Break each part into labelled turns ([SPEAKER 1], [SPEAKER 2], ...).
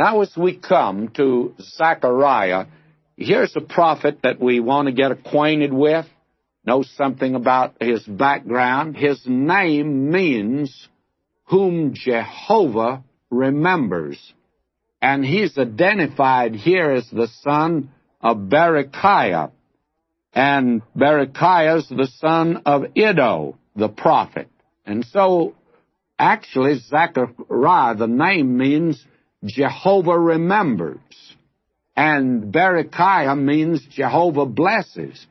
[SPEAKER 1] Now, as we come to Zechariah, here's a prophet that we want to get acquainted with, know something about his background. His name means whom Jehovah remembers. And he's identified here as the son of Berechiah. And Berechiah is the son of Iddo, the prophet. And so, actually, Zechariah, the name means Jehovah remembers. And Berechiah means Jehovah blesses.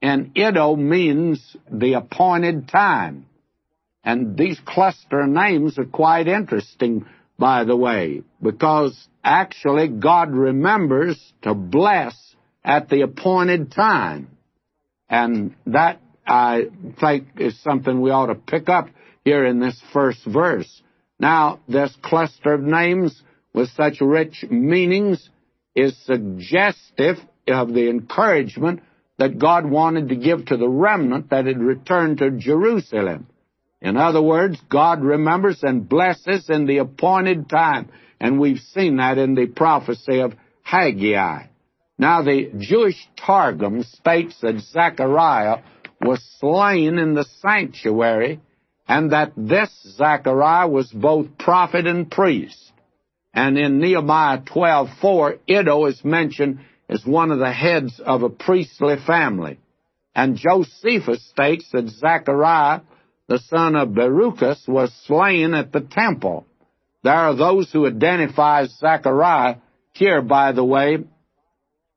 [SPEAKER 1] And Iddo means the appointed time. And these cluster names are quite interesting, by the way, because actually God remembers to bless at the appointed time. And that, I think, is something we ought to pick up here in this first verse. Now, this cluster of names with such rich meanings is suggestive of the encouragement that God wanted to give to the remnant that had returned to Jerusalem. In other words, God remembers and blesses in the appointed time. And we've seen that in the prophecy of Haggai. Now, the Jewish Targum states that Zechariah was slain in the sanctuary and that this Zechariah was both prophet and priest. And in Nehemiah 12:4, Iddo is mentioned as one of the heads of a priestly family. And Josephus states that Zechariah, the son of Beruchas, was slain at the temple. There are those who identify Zechariah here, by the way,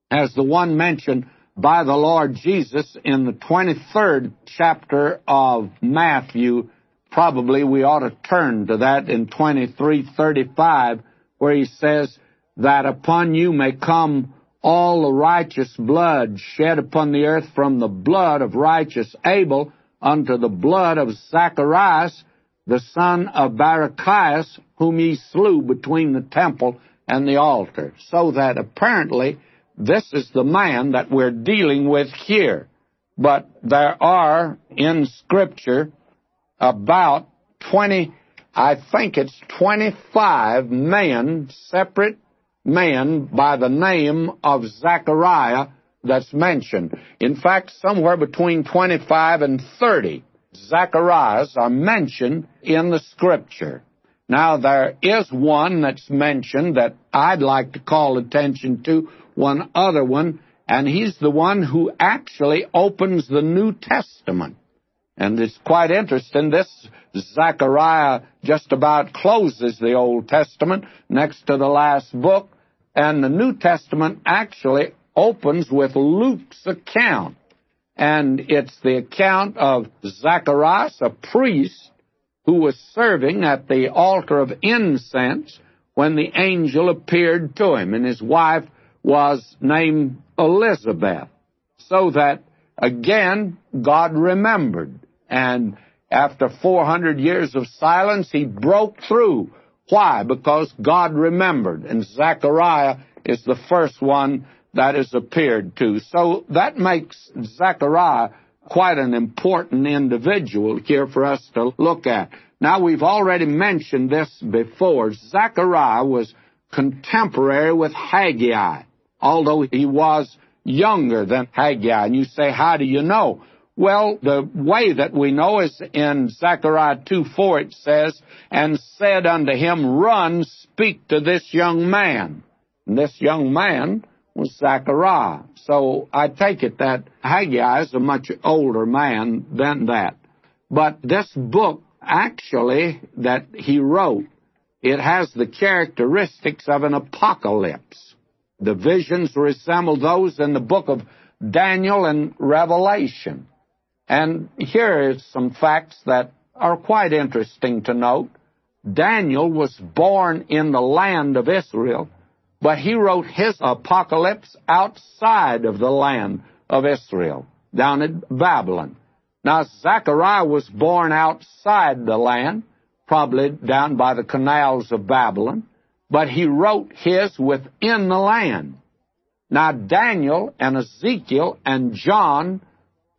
[SPEAKER 1] as the one mentioned by the Lord Jesus in the 23rd chapter of Matthew. Probably we ought to turn to that in 2335, where he says that upon you may come all the righteous blood shed upon the earth from the blood of righteous Abel unto the blood of Zacharias, the son of Barachias, whom ye slew between the temple and the altar. So that apparently this is the man that we're dealing with here. But there are in Scripture about 20, I think it's 25 men, separate men by the name of Zechariah that's mentioned. In fact, somewhere between 25 and 30 Zechariahs are mentioned in the Scripture. Now, there is one that's mentioned that I'd like to call attention to, one other one, and he's the one who actually opens the New Testament. And it's quite interesting. This Zechariah just about closes the Old Testament next to the last book, and the New Testament actually opens with Luke's account. And it's the account of Zacharias, a priest, who was serving at the altar of incense when the angel appeared to him, and his wife was named Elizabeth. So that, again, God remembered. And after 400 years of silence, he broke through. Why? Because God remembered. And Zechariah is the first one that is appeared to. So that makes Zechariah quite an important individual here for us to look at. Now, we've already mentioned this before. Zechariah was contemporary with Haggai, although he was younger than Haggai. And you say, how do you know? Well, the way that we know is in Zechariah 2 4 it says, And said unto him, Run, speak to this young man. And this young man was Zechariah. So I take it that Haggai is a much older man than that. But this book, actually, that he wrote, it has the characteristics of an apocalypse. The visions resemble those in the book of Daniel and Revelation. And here is some facts that are quite interesting to note. Daniel was born in the land of Israel but he wrote his apocalypse outside of the land of Israel, down at Babylon. Now, Zechariah was born outside the land, probably down by the canals of Babylon, but he wrote his within the land. Now, Daniel and Ezekiel and John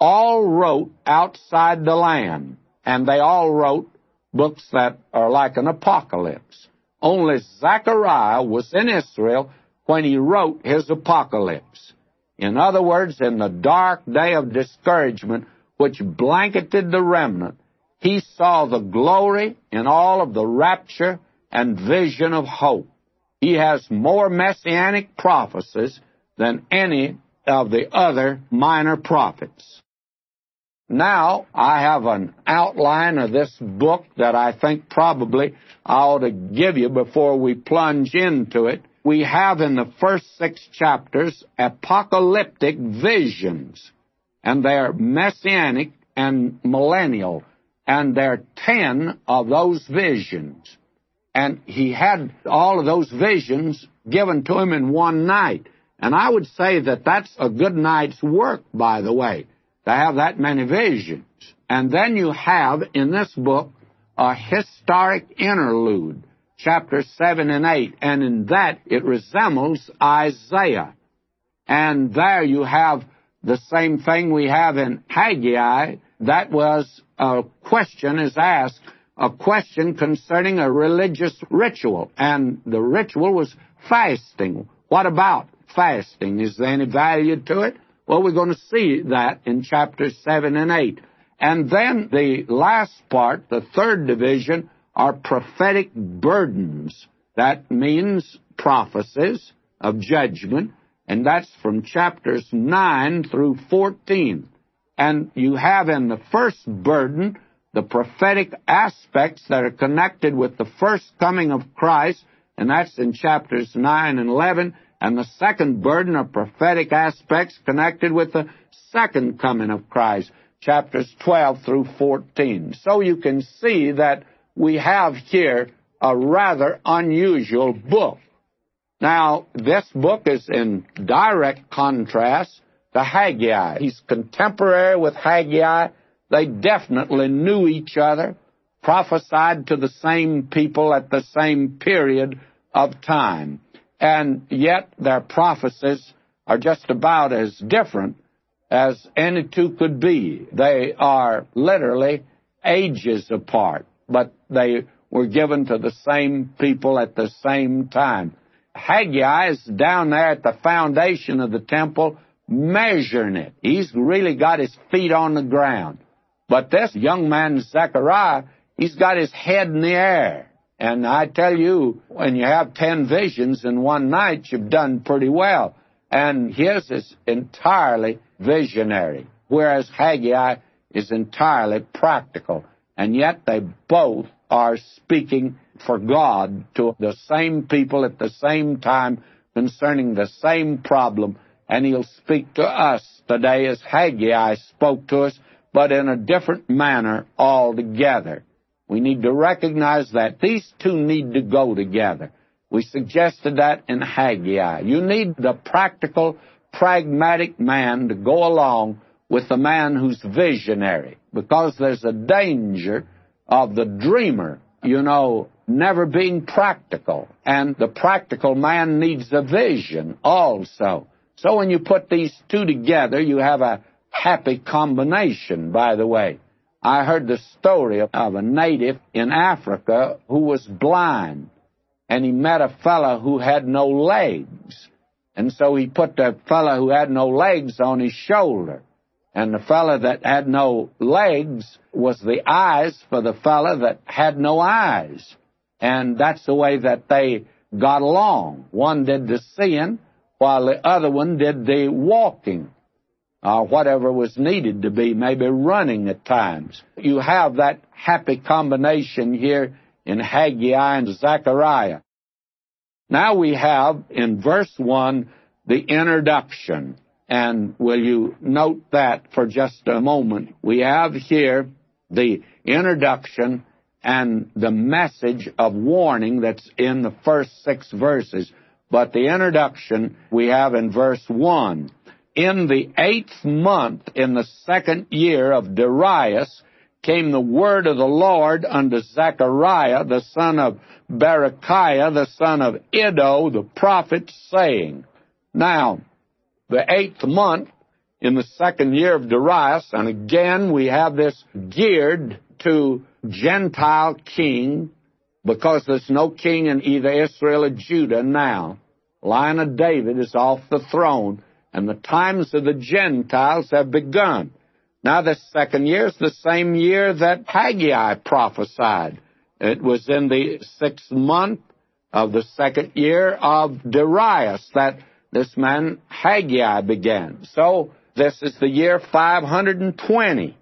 [SPEAKER 1] all wrote outside the land, and they all wrote books that are like an apocalypse. Only Zechariah was in Israel when he wrote his apocalypse. In other words, in the dark day of discouragement which blanketed the remnant, he saw the glory in all of the rapture and vision of hope. He has more messianic prophecies than any of the other minor prophets. Now, I have an outline of this book that I think probably I ought to give you before we plunge into it. We have in the first six chapters apocalyptic visions, and they're messianic and millennial, and there are ten of those visions. And he had all of those visions given to him in one night. And I would say that that's a good night's work, by the way to have that many visions. And then you have in this book a historic interlude, chapters 7 and 8, and in that it resembles Isaiah. And there you have the same thing we have in Haggai. That was a question is asked, a question concerning a religious ritual, and the ritual was fasting. What about fasting? Is there any value to it? Well, we're going to see that in chapters 7 and 8. And then the last part, the third division, are prophetic burdens. That means prophecies of judgment, and that's from chapters 9 through 14. And you have in the first burden the prophetic aspects that are connected with the first coming of Christ, and that's in chapters 9 and 11 and the second burden of prophetic aspects connected with the second coming of Christ, chapters 12 through 14. So you can see that we have here a rather unusual book. Now, this book is in direct contrast to Haggai. He's contemporary with Haggai. They definitely knew each other, prophesied to the same people at the same period of time and yet their prophecies are just about as different as any two could be. They are literally ages apart, but they were given to the same people at the same time. Haggai is down there at the foundation of the temple measuring it. He's really got his feet on the ground. But this young man, Zechariah, he's got his head in the air. And I tell you, when you have ten visions in one night, you've done pretty well. And his is entirely visionary, whereas Haggai is entirely practical. And yet they both are speaking for God to the same people at the same time concerning the same problem. And he'll speak to us today as Haggai spoke to us, but in a different manner altogether. We need to recognize that these two need to go together. We suggested that in Haggai. You need the practical, pragmatic man to go along with the man who's visionary because there's a danger of the dreamer, you know, never being practical. And the practical man needs a vision also. So when you put these two together, you have a happy combination, by the way. I heard the story of a native in Africa who was blind, and he met a fellow who had no legs. And so he put the fellow who had no legs on his shoulder. And the fellow that had no legs was the eyes for the fellow that had no eyes. And that's the way that they got along. One did the seeing, while the other one did the walking or whatever was needed to be, maybe running at times. You have that happy combination here in Haggai and Zechariah. Now we have in verse 1 the introduction. And will you note that for just a moment? We have here the introduction and the message of warning that's in the first six verses. But the introduction we have in verse 1 in the eighth month, in the second year of Darius, came the word of the Lord unto Zechariah, the son of Berechiah, the son of Iddo, the prophet, saying, Now, the eighth month, in the second year of Darius, and again we have this geared to Gentile king because there's no king in either Israel or Judah now. Lion of David is off the throne, and the times of the Gentiles have begun. Now, the second year is the same year that Haggai prophesied. It was in the sixth month of the second year of Darius that this man Haggai began. So, this is the year 520.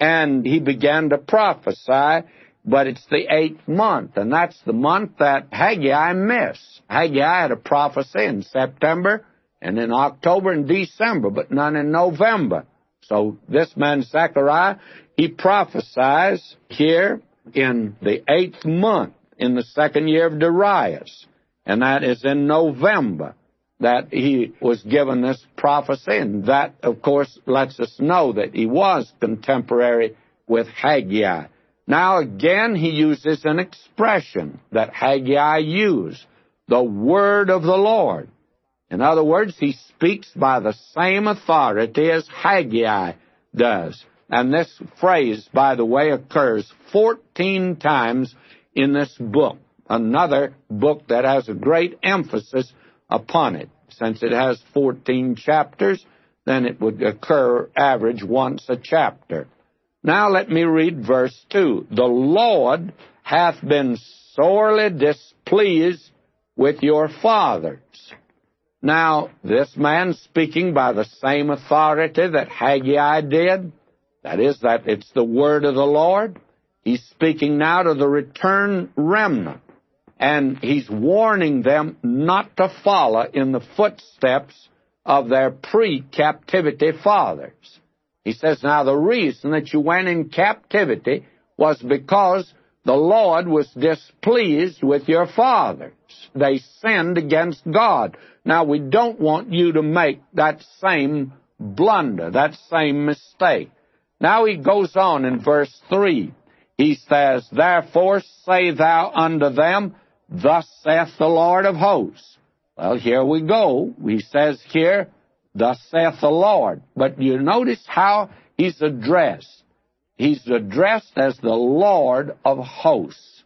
[SPEAKER 1] And he began to prophesy, but it's the eighth month, and that's the month that Haggai missed. Haggai had a prophecy in September and in October and December, but none in November. So this man Zechariah, he prophesies here in the eighth month in the second year of Darius, and that is in November that he was given this prophecy, and that, of course, lets us know that he was contemporary with Haggai. Now again, he uses an expression that Haggai used, the word of the Lord. In other words, he speaks by the same authority as Haggai does. And this phrase, by the way, occurs 14 times in this book. Another book that has a great emphasis upon it. Since it has 14 chapters, then it would occur average once a chapter. Now let me read verse 2. The Lord hath been sorely displeased with your fathers. Now, this man speaking by the same authority that Haggai did, that is, that it's the word of the Lord, he's speaking now to the returned remnant and he's warning them not to follow in the footsteps of their pre-captivity fathers. He says, now the reason that you went in captivity was because the Lord was displeased with your fathers. They sinned against God. Now we don't want you to make that same blunder, that same mistake. Now he goes on in verse 3. He says, Therefore say thou unto them, Thus saith the Lord of hosts. Well, here we go. He says here, Thus saith the Lord. But you notice how he's addressed. He's addressed as the Lord of hosts.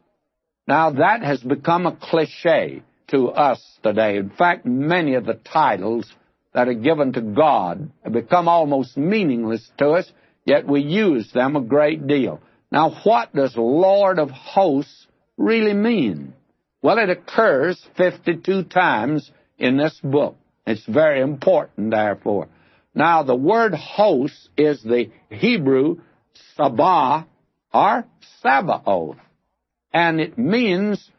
[SPEAKER 1] Now that has become a cliche to us today. In fact, many of the titles that are given to God have become almost meaningless to us, yet we use them a great deal. Now, what does Lord of hosts really mean? Well, it occurs 52 times in this book. It's very important, therefore. Now, the word host is the Hebrew sabah or Sabaoth, and it means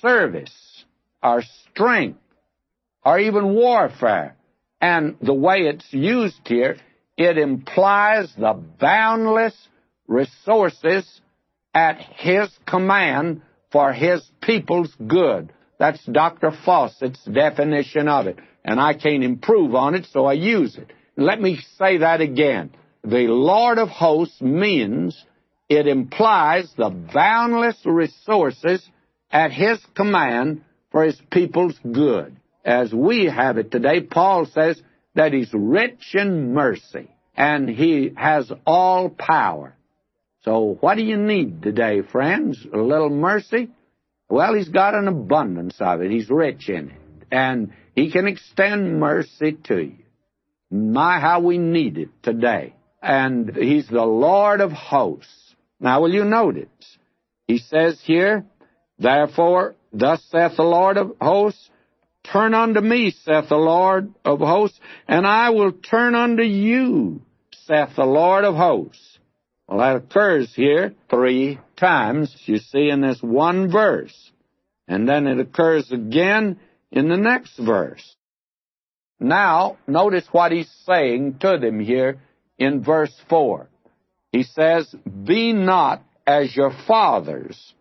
[SPEAKER 1] service or strength or even warfare. And the way it's used here, it implies the boundless resources at His command for his people's good. That's Dr. Fausset's definition of it. And I can't improve on it, so I use it. Let me say that again. The Lord of hosts means it implies the boundless resources at his command for his people's good. As we have it today, Paul says that he's rich in mercy and he has all power. So what do you need today, friends? A little mercy? Well, he's got an abundance of it. He's rich in it. And he can extend mercy to you. My, how we need it today. And he's the Lord of hosts. Now, will you notice? He says here, Therefore, thus saith the Lord of hosts, Turn unto me, saith the Lord of hosts, and I will turn unto you, saith the Lord of hosts. Well, that occurs here three times, you see, in this one verse. And then it occurs again in the next verse. Now, notice what he's saying to them here in verse 4. He says, Be not as your fathers,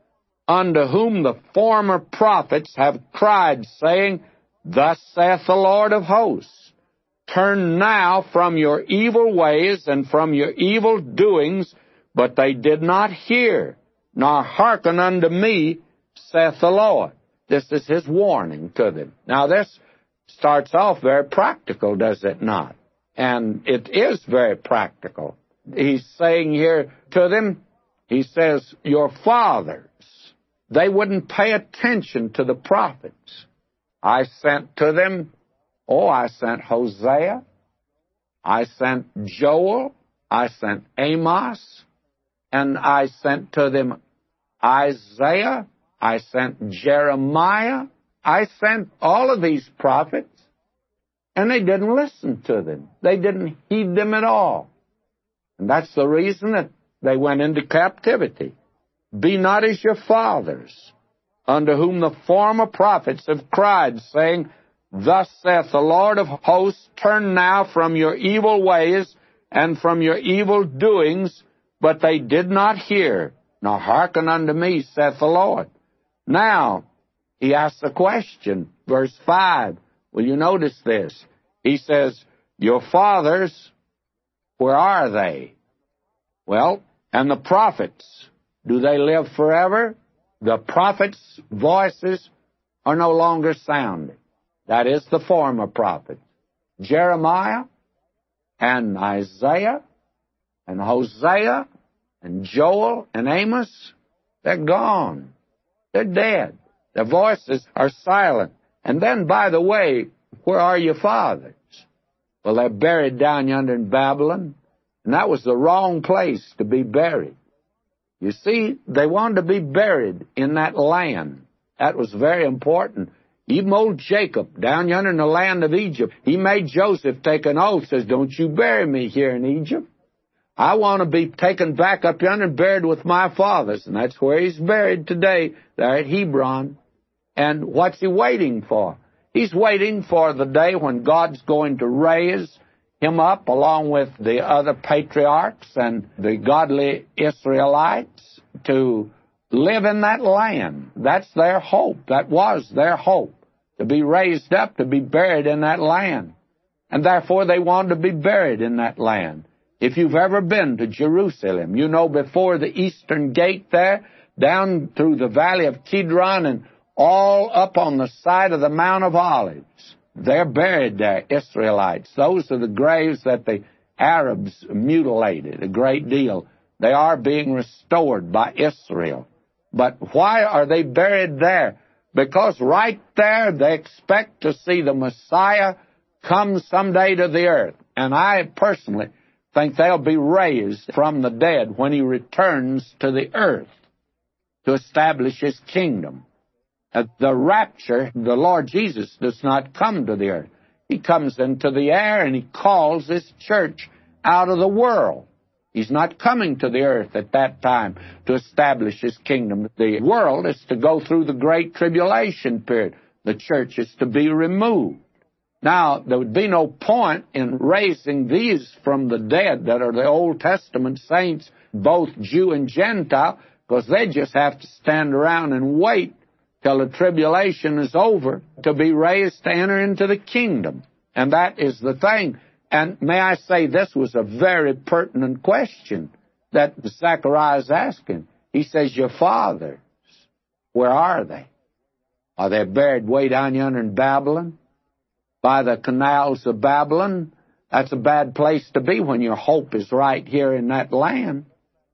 [SPEAKER 1] unto whom the former prophets have cried, saying, Thus saith the Lord of hosts. Turn now from your evil ways and from your evil doings, but they did not hear, nor hearken unto me, saith the Lord. This is his warning to them. Now this starts off very practical, does it not? And it is very practical. He's saying here to them, he says, Your fathers, they wouldn't pay attention to the prophets. I sent to them, oh, I sent Hosea, I sent Joel, I sent Amos, and I sent to them Isaiah, I sent Jeremiah, I sent all of these prophets, and they didn't listen to them. They didn't heed them at all. And that's the reason that they went into captivity. Be not as your fathers, unto whom the former prophets have cried, saying, Thus saith the Lord of hosts, turn now from your evil ways and from your evil doings, but they did not hear, nor hearken unto me, saith the Lord. Now, he asks a question, verse 5. Will you notice this? He says, Your fathers, where are they? Well, and the prophets, do they live forever? The prophets' voices are no longer sounding. That is the former prophets. Jeremiah and Isaiah and Hosea and Joel and Amos, they're gone. They're dead. Their voices are silent. And then, by the way, where are your fathers? Well, they're buried down yonder in Babylon, and that was the wrong place to be buried. You see, they wanted to be buried in that land. That was very important. Even old Jacob, down yonder in the land of Egypt, he made Joseph take an oath, says, Don't you bury me here in Egypt. I want to be taken back up yonder and buried with my fathers. And that's where he's buried today, there at Hebron. And what's he waiting for? He's waiting for the day when God's going to raise him up along with the other patriarchs and the godly Israelites to live in that land. That's their hope. That was their hope. To be raised up, to be buried in that land. And therefore they wanted to be buried in that land. If you've ever been to Jerusalem, you know before the eastern gate there, down through the valley of Kidron and all up on the side of the Mount of Olives. They're buried there, Israelites. Those are the graves that the Arabs mutilated a great deal. They are being restored by Israel. But why are they buried there? Because right there they expect to see the Messiah come someday to the earth. And I personally think they'll be raised from the dead when he returns to the earth to establish his kingdom. At the rapture, the Lord Jesus does not come to the earth. He comes into the air and he calls his church out of the world. He's not coming to the earth at that time to establish his kingdom. The world is to go through the great tribulation period. The church is to be removed. Now, there would be no point in raising these from the dead that are the Old Testament saints, both Jew and Gentile, because they just have to stand around and wait till the tribulation is over to be raised to enter into the kingdom. And that is the thing. And may I say, this was a very pertinent question that Zechariah is asking. He says, Your fathers, where are they? Are they buried way down yonder in Babylon? By the canals of Babylon? That's a bad place to be when your hope is right here in that land.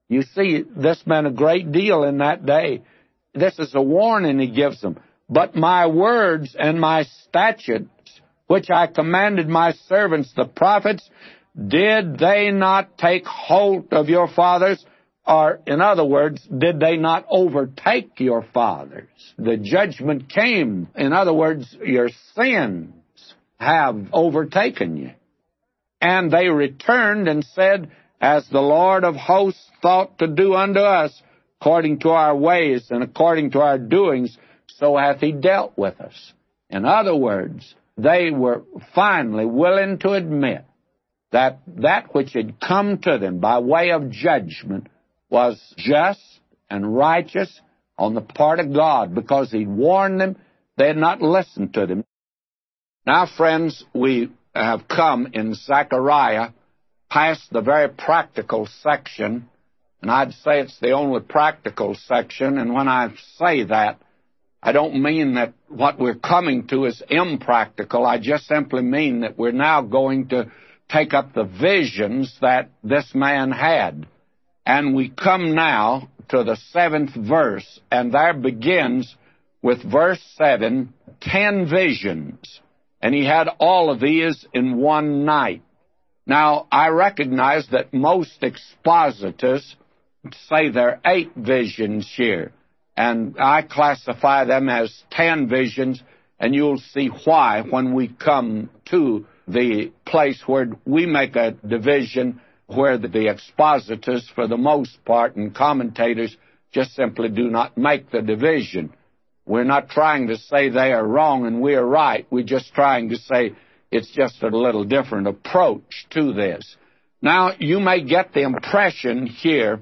[SPEAKER 1] You see, this meant a great deal in that day this is a warning he gives them. But my words and my statutes, which I commanded my servants, the prophets, did they not take hold of your fathers? Or, in other words, did they not overtake your fathers? The judgment came. In other words, your sins have overtaken you. And they returned and said, As the Lord of hosts thought to do unto us, according to our ways and according to our doings, so hath he dealt with us. In other words, they were finally willing to admit that that which had come to them by way of judgment was just and righteous on the part of God because He'd warned them. They had not listened to them. Now, friends, we have come in Zechariah past the very practical section and I'd say it's the only practical section. And when I say that, I don't mean that what we're coming to is impractical. I just simply mean that we're now going to take up the visions that this man had. And we come now to the seventh verse, and there begins with verse 7 ten visions. And he had all of these in one night. Now, I recognize that most expositors say there are eight visions here, and I classify them as ten visions, and you'll see why when we come to the place where we make a division where the expositors, for the most part, and commentators just simply do not make the division. We're not trying to say they are wrong and we are right. We're just trying to say it's just a little different approach to this. Now, you may get the impression here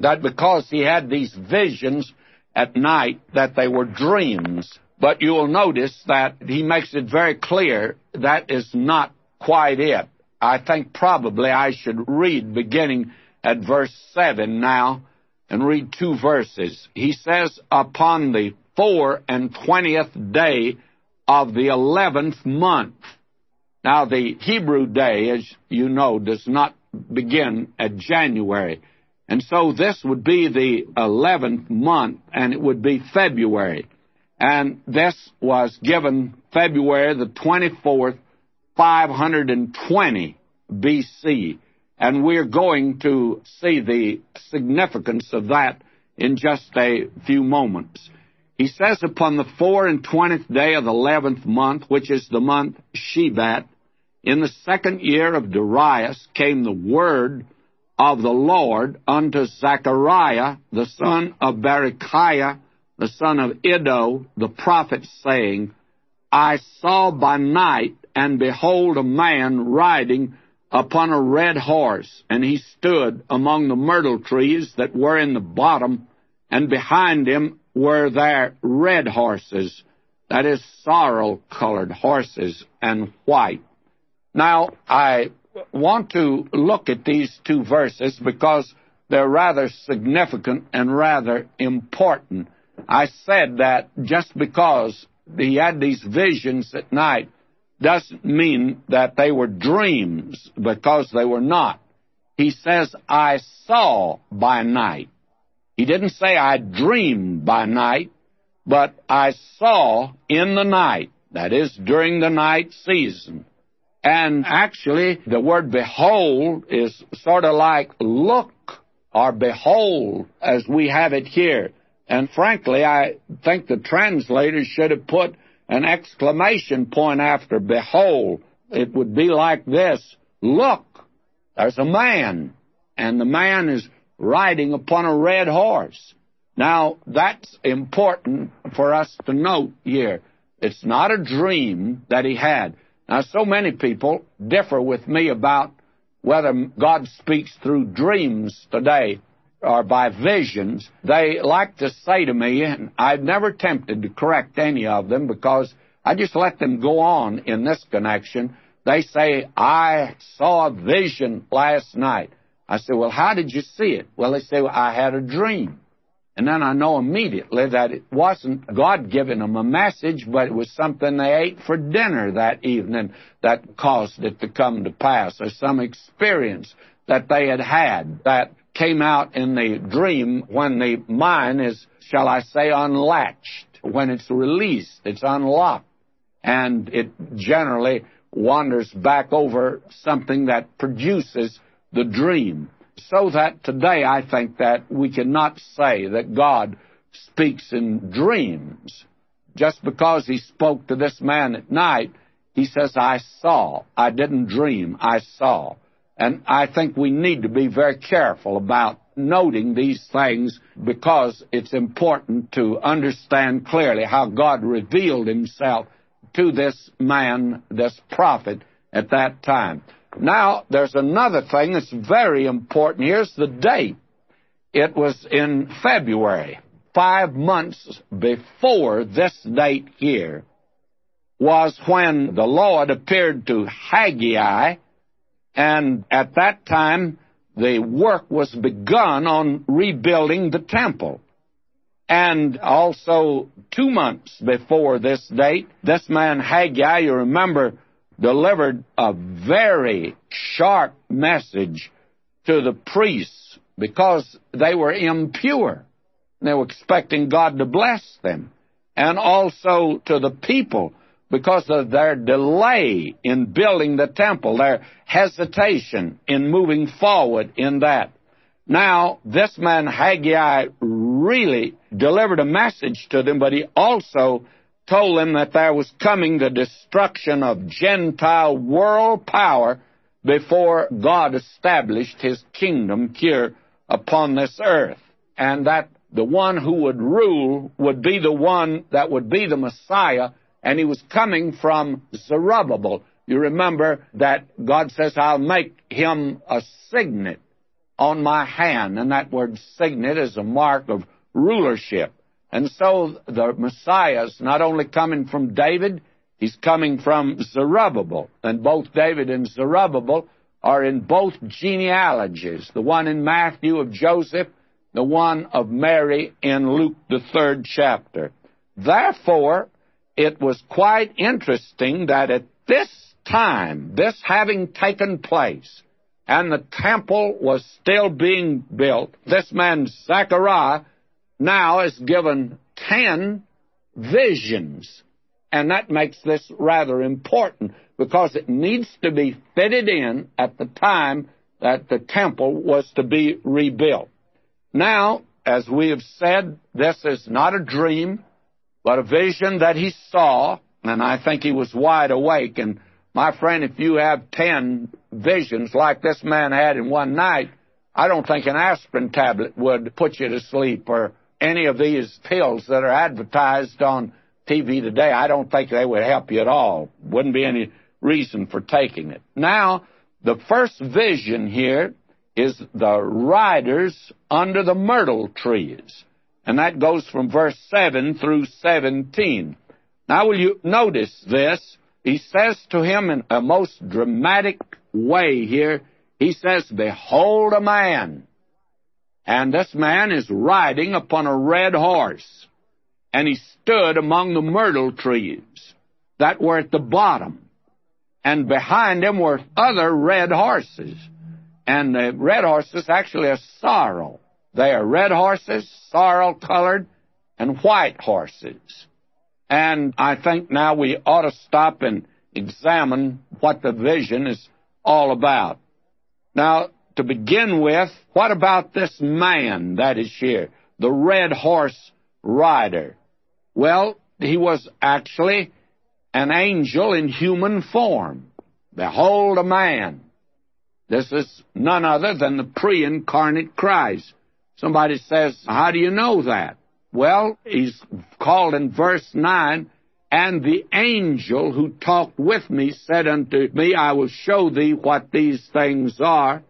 [SPEAKER 1] that because he had these visions at night that they were dreams. But you will notice that he makes it very clear that is not quite it. I think probably I should read beginning at verse 7 now and read two verses. He says, Upon the four and twentieth day of the eleventh month. Now, the Hebrew day, as you know, does not begin at January. And so this would be the 11th month, and it would be February. And this was given February the 24th, 520 BC. And we're going to see the significance of that in just a few moments. He says, Upon the four and twentieth day of the eleventh month, which is the month Shebat, in the second year of Darius came the word of the Lord unto Zechariah, the son of Berechiah, the son of Iddo, the prophet, saying, I saw by night, and behold, a man riding upon a red horse, and he stood among the myrtle trees that were in the bottom, and behind him were there red horses, that is, sorrel colored horses, and white. Now, I want to look at these two verses because they're rather significant and rather important. I said that just because he had these visions at night doesn't mean that they were dreams, because they were not. He says, I saw by night. He didn't say I dreamed by night, but I saw in the night, that is, during the night season. And actually, the word behold is sort of like look or behold as we have it here. And frankly, I think the translators should have put an exclamation point after behold. It would be like this Look, there's a man, and the man is riding upon a red horse. Now, that's important for us to note here. It's not a dream that he had. Now, so many people differ with me about whether God speaks through dreams today or by visions. They like to say to me, and I've never tempted to correct any of them because I just let them go on in this connection. They say, I saw a vision last night. I said, Well, how did you see it? Well, they say, well, I had a dream. And then I know immediately that it wasn't God giving them a message, but it was something they ate for dinner that evening that caused it to come to pass, or some experience that they had had that came out in the dream when the mind is, shall I say, unlatched. When it's released, it's unlocked. And it generally wanders back over something that produces the dream. So that today I think that we cannot say that God speaks in dreams. Just because he spoke to this man at night, he says, I saw. I didn't dream. I saw. And I think we need to be very careful about noting these things because it's important to understand clearly how God revealed himself to this man, this prophet, at that time. Now, there's another thing that's very important. Here's the date. It was in February, five months before this date here, was when the Lord appeared to Haggai, and at that time the work was begun on rebuilding the temple. And also, two months before this date, this man Haggai, you remember, delivered a very sharp message to the priests because they were impure. They were expecting God to bless them. And also to the people because of their delay in building the temple, their hesitation in moving forward in that. Now, this man Haggai really delivered a message to them, but he also told them that there was coming the destruction of Gentile world power before God established his kingdom here upon this earth. And that the one who would rule would be the one that would be the Messiah, and he was coming from Zerubbabel. You remember that God says, I'll make him a signet on my hand, and that word signet is a mark of rulership. And so the Messiah is not only coming from David, he's coming from Zerubbabel. And both David and Zerubbabel are in both genealogies. The one in Matthew of Joseph, the one of Mary in Luke, the third chapter. Therefore, it was quite interesting that at this time, this having taken place, and the temple was still being built, this man Zechariah now is given ten visions. And that makes this rather important because it needs to be fitted in at the time that the temple was to be rebuilt. Now, as we have said, this is not a dream, but a vision that he saw, and I think he was wide awake. And my friend, if you have ten visions like this man had in one night, I don't think an aspirin tablet would put you to sleep or any of these pills that are advertised on TV today, I don't think they would help you at all. Wouldn't be any reason for taking it. Now, the first vision here is the riders under the myrtle trees. And that goes from verse 7 through 17. Now, will you notice this? He says to him in a most dramatic way here, he says, Behold a man and this man is riding upon a red horse. And he stood among the myrtle trees that were at the bottom. And behind him were other red horses. And the red horses actually are sorrel. They are red horses, sorrel colored, and white horses. And I think now we ought to stop and examine what the vision is all about. Now, to begin with, what about this man that is here, the red horse rider? Well, he was actually an angel in human form. Behold a man. This is none other than the pre incarnate Christ. Somebody says, How do you know that? Well, he's called in verse 9, and the angel who talked with me said unto me, I will show thee what these things are.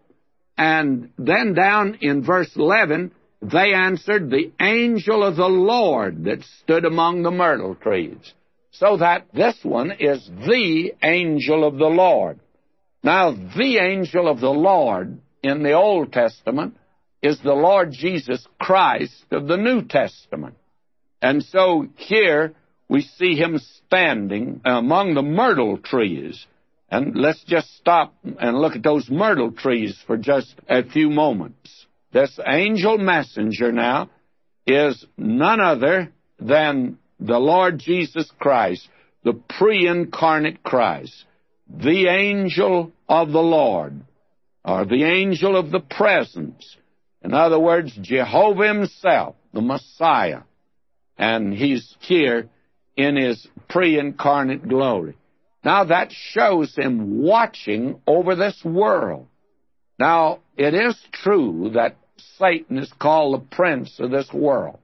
[SPEAKER 1] And then down in verse 11, they answered, The angel of the Lord that stood among the myrtle trees. So that this one is the angel of the Lord. Now, the angel of the Lord in the Old Testament is the Lord Jesus Christ of the New Testament. And so here we see him standing among the myrtle trees. And let's just stop and look at those myrtle trees for just a few moments. This angel messenger now is none other than the Lord Jesus Christ, the pre incarnate Christ, the angel of the Lord, or the angel of the presence. In other words, Jehovah Himself, the Messiah. And He's here in His pre incarnate glory. Now that shows him watching over this world. Now, it is true that Satan is called the prince of this world.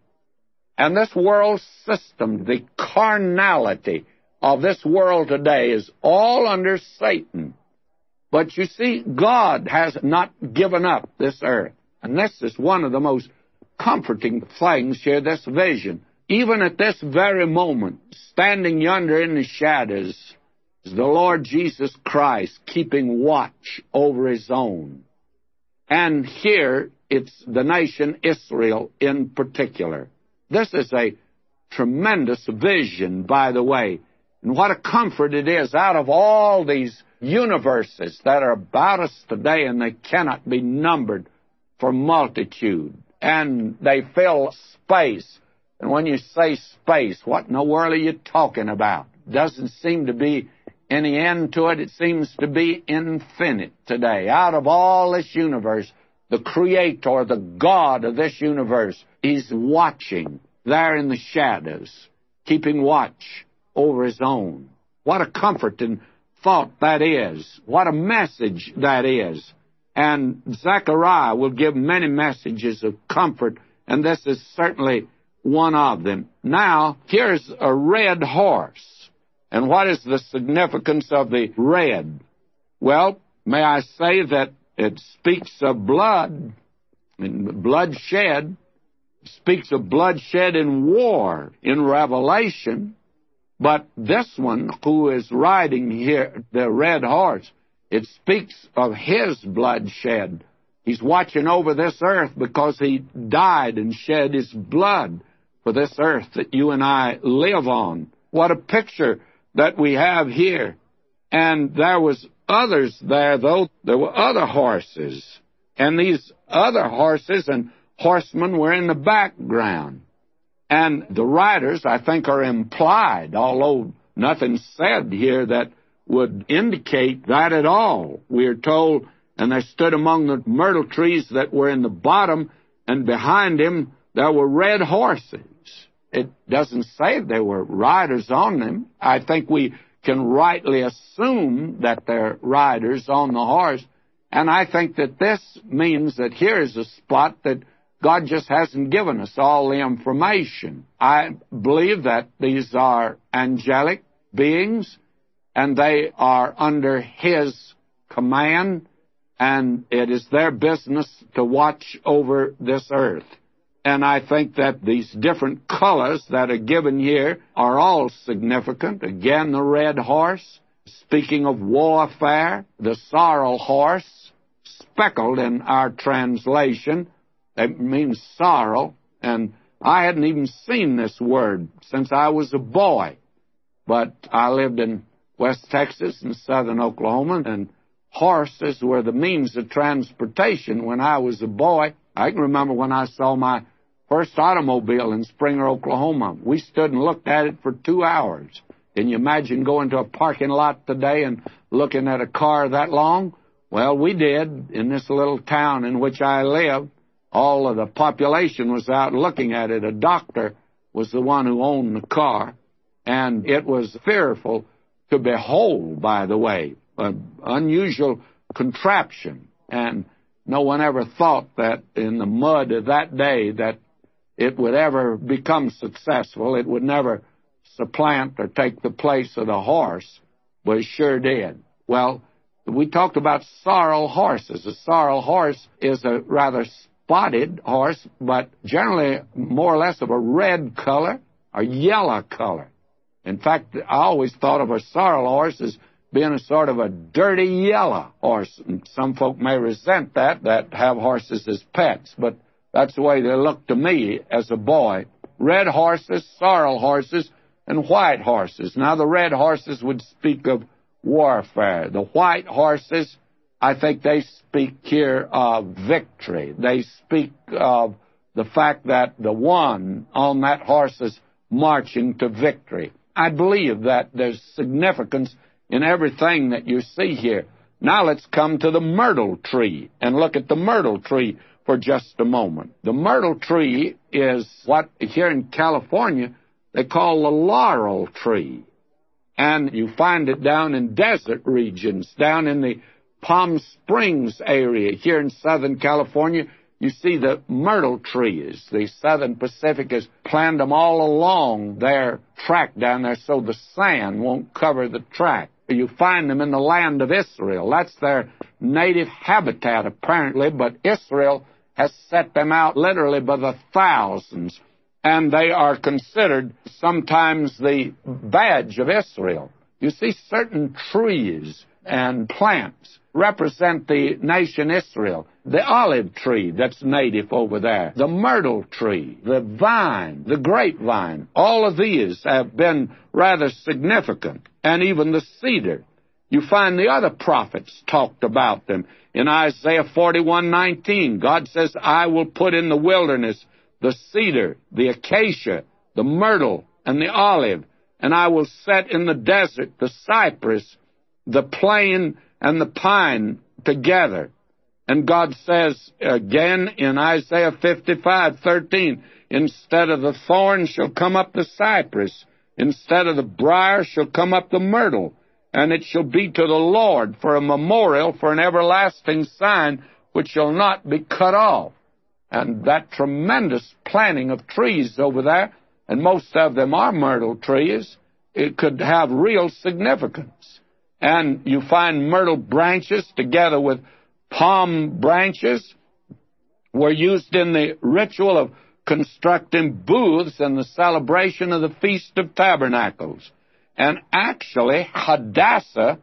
[SPEAKER 1] And this world system, the carnality of this world today is all under Satan. But you see, God has not given up this earth. And this is one of the most comforting things here, this vision. Even at this very moment, standing yonder in the shadows, the Lord Jesus Christ keeping watch over his own. And here it's the nation Israel in particular. This is a tremendous vision, by the way. And what a comfort it is out of all these universes that are about us today and they cannot be numbered for multitude, and they fill space. And when you say space, what in the world are you talking about? Doesn't seem to be any end to it. It seems to be infinite today. Out of all this universe, the creator, the God of this universe, is watching there in the shadows, keeping watch over his own. What a comfort and thought that is. What a message that is. And Zechariah will give many messages of comfort, and this is certainly one of them. Now, here's a red horse. And what is the significance of the red? Well, may I say that it speaks of blood, and bloodshed, speaks of bloodshed in war in Revelation, but this one who is riding here, the red horse, it speaks of his bloodshed. He's watching over this earth because he died and shed his blood for this earth that you and I live on. What a picture that we have here. And there was others there, though. There were other horses. And these other horses and horsemen were in the background. And the riders, I think, are implied, although nothing said here that would indicate that at all. We are told, and they stood among the myrtle trees that were in the bottom, and behind him there were red horses. It doesn't say there were riders on them. I think we can rightly assume that they're riders on the horse. And I think that this means that here is a spot that God just hasn't given us all the information. I believe that these are angelic beings and they are under His command and it is their business to watch over this earth. And I think that these different colors that are given here are all significant. Again, the red horse, speaking of warfare, the sorrel horse, speckled in our translation, it means sorrow, and I hadn't even seen this word since I was a boy. But I lived in West Texas and southern Oklahoma, and horses were the means of transportation when I was a boy. I can remember when I saw my first automobile in Springer, Oklahoma. We stood and looked at it for two hours. Can you imagine going to a parking lot today and looking at a car that long? Well, we did in this little town in which I live. All of the population was out looking at it. A doctor was the one who owned the car, and it was fearful to behold, by the way, an unusual contraption. And no one ever thought that in the mud of that day that it would ever become successful. It would never supplant or take the place of the horse, but it sure did. Well, we talked about sorrel horses. A sorrel horse is a rather spotted horse, but generally more or less of a red color or yellow color. In fact, I always thought of a sorrel horse as being a sort of a dirty yellow horse. And some folk may resent that, that have horses as pets, but that's the way they looked to me as a boy. Red horses, sorrel horses, and white horses. Now, the red horses would speak of warfare. The white horses, I think they speak here of victory. They speak of the fact that the one on that horse is marching to victory. I believe that there's significance in everything that you see here. Now let's come to the myrtle tree and look at the myrtle tree for just a moment. The myrtle tree is what here in California they call the laurel tree. And you find it down in desert regions, down in the Palm Springs area here in Southern California. You see the myrtle trees. The Southern Pacific has planted them all along their track down there so the sand won't cover the track. You find them in the land of Israel. That's their native habitat, apparently, but Israel has set them out literally by the thousands, and they are considered sometimes the badge of Israel. You see, certain trees and plants represent the nation Israel. The olive tree that's native over there, the myrtle tree, the vine, the grapevine, all of these have been rather significant, and even the cedar. You find the other prophets talked about them. In Isaiah 41:19, God says, "I will put in the wilderness the cedar, the acacia, the myrtle, and the olive, and I will set in the desert the cypress, the plane, and the pine together." And God says again in Isaiah 55:13, "Instead of the thorn shall come up the cypress, instead of the brier shall come up the myrtle." And it shall be to the Lord for a memorial, for an everlasting sign, which shall not be cut off. And that tremendous planting of trees over there, and most of them are myrtle trees, it could have real significance. And you find myrtle branches together with palm branches were used in the ritual of constructing booths in the celebration of the Feast of Tabernacles. And actually, Hadassah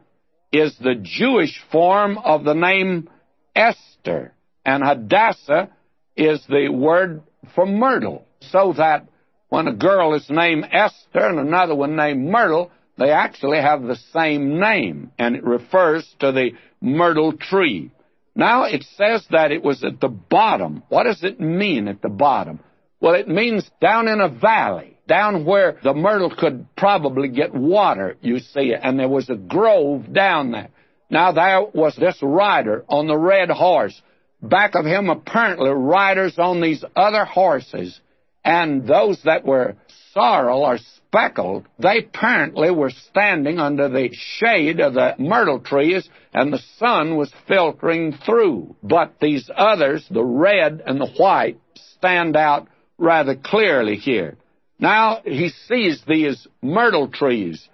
[SPEAKER 1] is the Jewish form of the name Esther. And Hadassah is the word for myrtle. So that when a girl is named Esther and another one named Myrtle, they actually have the same name, and it refers to the myrtle tree. Now it says that it was at the bottom. What does it mean at the bottom? Well, it means down in a valley down where the myrtle could probably get water, you see, and there was a grove down there. Now there was this rider on the red horse. Back of him, apparently, riders on these other horses, and those that were sorrel or speckled, they apparently were standing under the shade of the myrtle trees, and the sun was filtering through. But these others, the red and the white, stand out rather clearly here. Now he sees these myrtle trees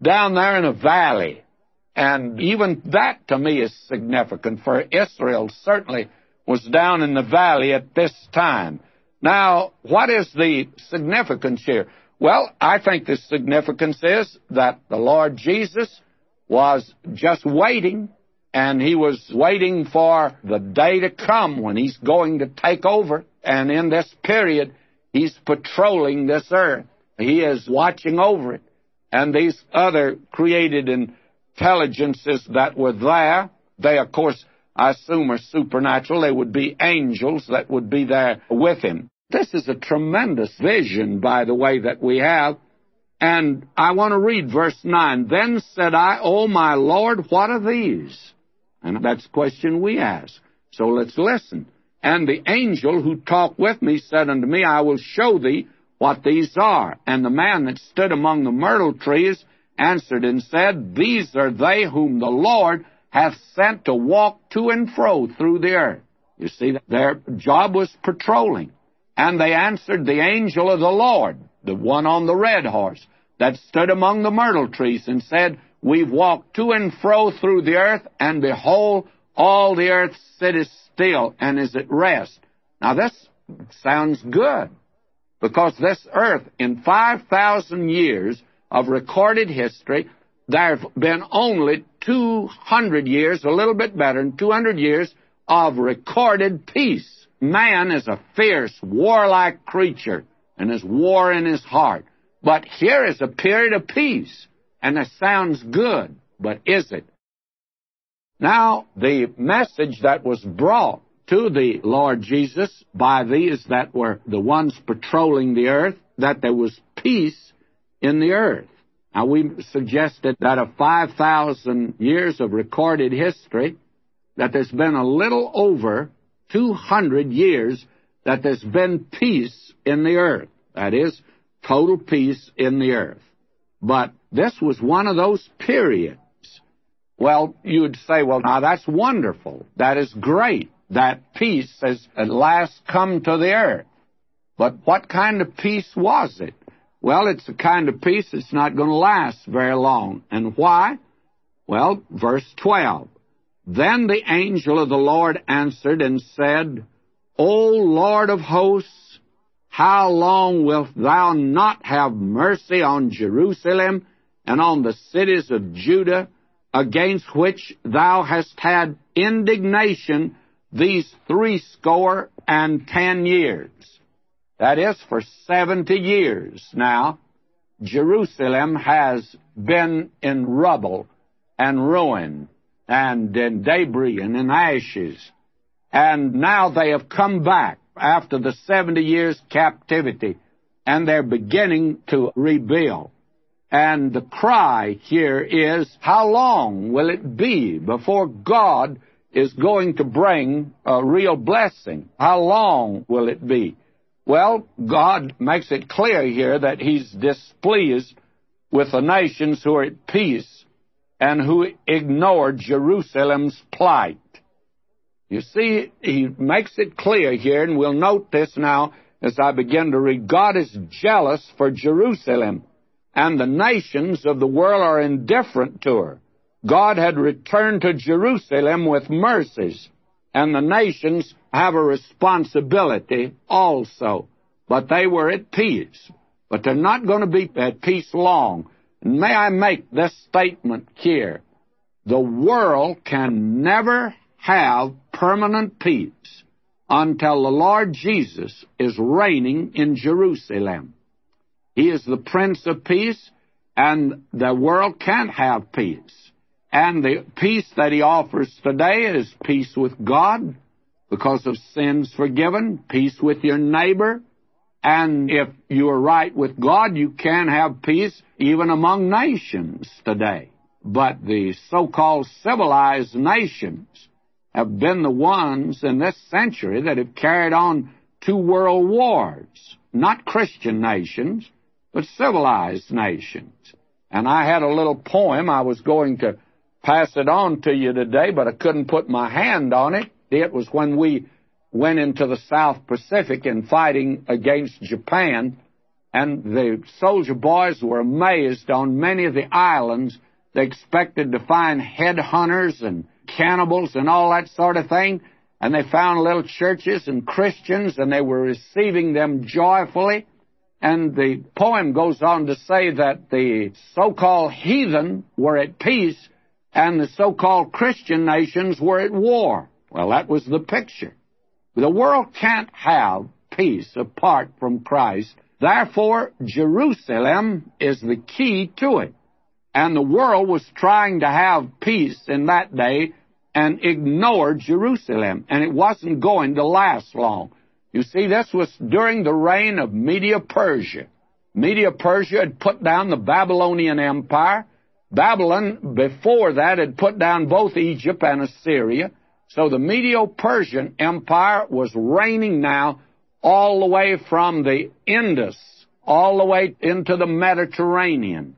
[SPEAKER 1] down there in a valley. And even that to me is significant, for Israel certainly was down in the valley at this time. Now, what is the significance here? Well, I think the significance is that the Lord Jesus was just waiting, and he was waiting for the day to come when he's going to take over. And in this period, He's patrolling this earth. He is watching over it. And these other created intelligences that were there, they, of course, I assume are supernatural. They would be angels that would be there with him. This is a tremendous vision, by the way, that we have. And I want to read verse 9. Then said I, O my Lord, what are these? And that's the question we ask. So let's listen. And the angel who talked with me said unto me, I will show thee what these are. And the man that stood among the myrtle trees answered and said, These are they whom the Lord hath sent to walk to and fro through the earth. You see, their job was patrolling. And they answered the angel of the Lord, the one on the red horse, that stood among the myrtle trees, and said, We've walked to and fro through the earth, and behold, all the earth sitteth still and is at rest. Now, this sounds good because this earth, in 5,000 years of recorded history, there have been only 200 years, a little bit better than 200 years, of recorded peace. Man is a fierce, warlike creature and has war in his heart. But here is a period of peace, and it sounds good, but is it? Now, the message that was brought to the Lord Jesus by these that were the ones patrolling the earth, that there was peace in the earth. Now, we suggested that of 5,000 years of recorded history, that there's been a little over 200 years that there's been peace in the earth. That is, total peace in the earth. But this was one of those periods well, you'd say, well, now that's wonderful. That is great. That peace has at last come to the earth. But what kind of peace was it? Well, it's a kind of peace that's not going to last very long. And why? Well, verse 12. Then the angel of the Lord answered and said, O Lord of hosts, how long wilt thou not have mercy on Jerusalem and on the cities of Judah? Against which thou hast had indignation these threescore and ten years. That is, for seventy years now, Jerusalem has been in rubble and ruin and in debris and in ashes. And now they have come back after the 70 years captivity and they're beginning to rebuild. And the cry here is, how long will it be before God is going to bring a real blessing? How long will it be? Well, God makes it clear here that He's displeased with the nations who are at peace and who ignored Jerusalem's plight. You see, He makes it clear here, and we'll note this now as I begin to read. God is jealous for Jerusalem, and the nations of the world are indifferent to her. God had returned to Jerusalem with mercies, and the nations have a responsibility also. But they were at peace. But they're not going to be at peace long. And may I make this statement here? The world can never have permanent peace until the Lord Jesus is reigning in Jerusalem. He is the Prince of Peace, and the world can't have peace. And the peace that he offers today is peace with God because of sins forgiven, peace with your neighbor, and if you are right with God, you can have peace even among nations today. But the so-called civilized nations have been the ones in this century that have carried on two world wars. Not Christian nations, but civilized nations. And I had a little poem I was going to pass it on to you today, but I couldn't put my hand on it. It was when we went into the South Pacific in fighting against Japan, and the soldier boys were amazed on many of the islands. They expected to find headhunters and cannibals and all that sort of thing, and they found little churches and Christians, and they were receiving them joyfully. And the poem goes on to say that the so-called heathen were at peace and the so-called Christian nations were at war. Well, that was the picture. The world can't have peace apart from Christ. Therefore, Jerusalem is the key to it. And the world was trying to have peace in that day and ignored Jerusalem. And it wasn't going to last long. You see, this was during the reign of Media Persia. Media Persia had put down the Babylonian Empire. Babylon, before that, had put down both Egypt and Assyria. So the Medo-Persian Empire was reigning now all the way from the Indus, all the way into the Mediterranean,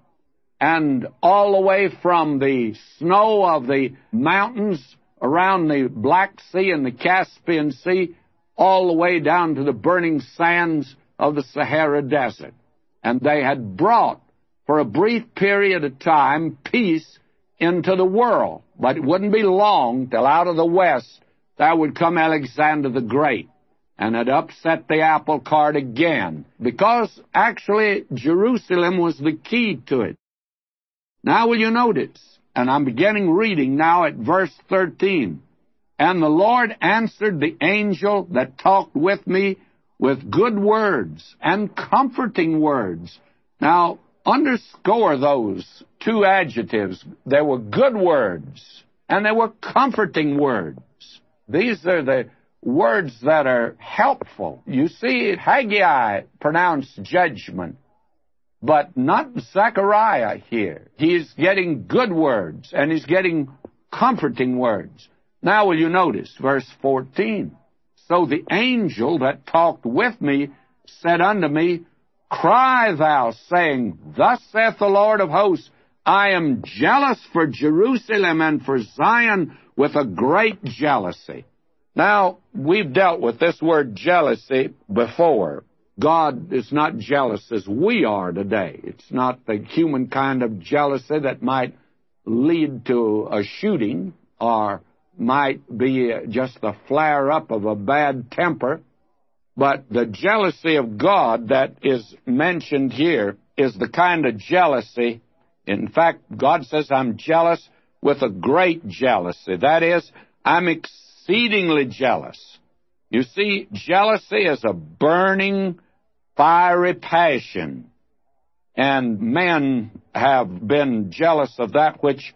[SPEAKER 1] and all the way from the snow of the mountains around the Black Sea and the Caspian Sea, all the way down to the burning sands of the Sahara Desert. And they had brought, for a brief period of time, peace into the world. But it wouldn't be long till out of the west there would come Alexander the Great and had upset the apple cart again because actually Jerusalem was the key to it. Now will you notice, and I'm beginning reading now at verse 13, and the Lord answered the angel that talked with me with good words and comforting words. Now, underscore those two adjectives. There were good words and there were comforting words. These are the words that are helpful. You see, Haggai pronounced judgment, but not Zechariah here. He's getting good words and he's getting comforting words. Now will you notice verse 14? So the angel that talked with me said unto me, Cry thou, saying, Thus saith the Lord of hosts, I am jealous for Jerusalem and for Zion with a great jealousy. Now, we've dealt with this word jealousy before. God is not jealous as we are today. It's not the human kind of jealousy that might lead to a shooting or might be just the flare up of a bad temper. But the jealousy of God that is mentioned here is the kind of jealousy. In fact, God says, I'm jealous with a great jealousy. That is, I'm exceedingly jealous. You see, jealousy is a burning, fiery passion. And men have been jealous of that which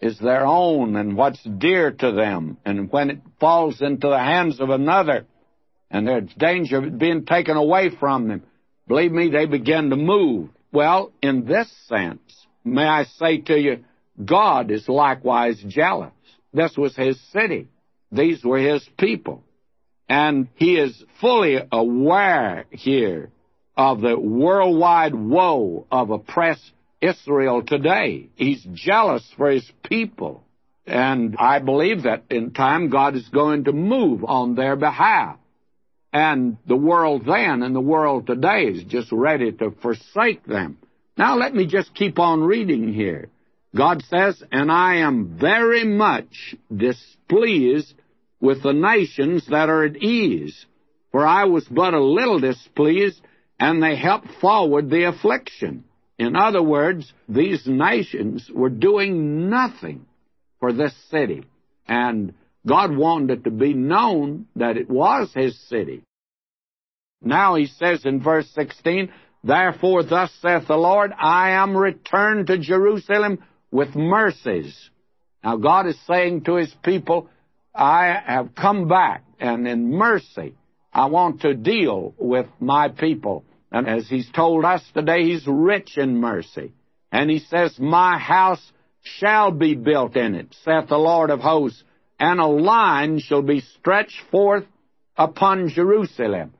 [SPEAKER 1] is their own and what's dear to them. And when it falls into the hands of another and there's danger of it being taken away from them, believe me, they begin to move. Well, in this sense, may I say to you, God is likewise jealous. This was his city. These were his people. And he is fully aware here of the worldwide woe of oppressed Israel today. He's jealous for his people. And I believe that in time God is going to move on their behalf. And the world then and the world today is just ready to forsake them. Now let me just keep on reading here. God says, And I am very much displeased with the nations that are at ease, for I was but a little displeased, and they helped forward the affliction. In other words, these nations were doing nothing for this city. And God wanted it to be known that it was His city. Now He says in verse 16, Therefore thus saith the Lord, I am returned to Jerusalem with mercies. Now God is saying to His people, I have come back, and in mercy, I want to deal with my people. And as he's told us today, he's rich in mercy. And he says, My house shall be built in it, saith the Lord of hosts, and a line shall be stretched forth upon Jerusalem.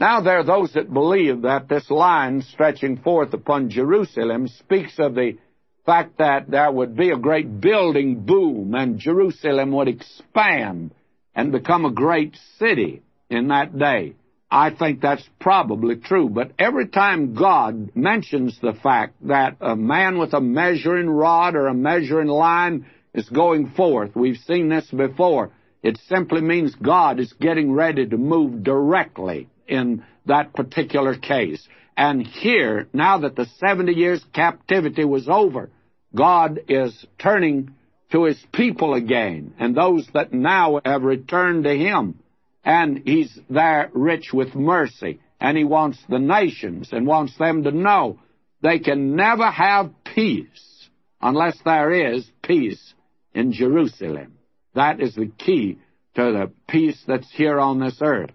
[SPEAKER 1] Now there are those that believe that this line stretching forth upon Jerusalem speaks of the fact that there would be a great building boom and Jerusalem would expand and become a great city in that day. I think that's probably true. But every time God mentions the fact that a man with a measuring rod or a measuring line is going forth, we've seen this before, it simply means God is getting ready to move directly in that particular case. And here, now that the 70 years captivity was over, God is turning to his people again, and those that now have returned to him and he's there rich with mercy, and he wants the nations and wants them to know they can never have peace unless there is peace in Jerusalem. That is the key to the peace that's here on this earth.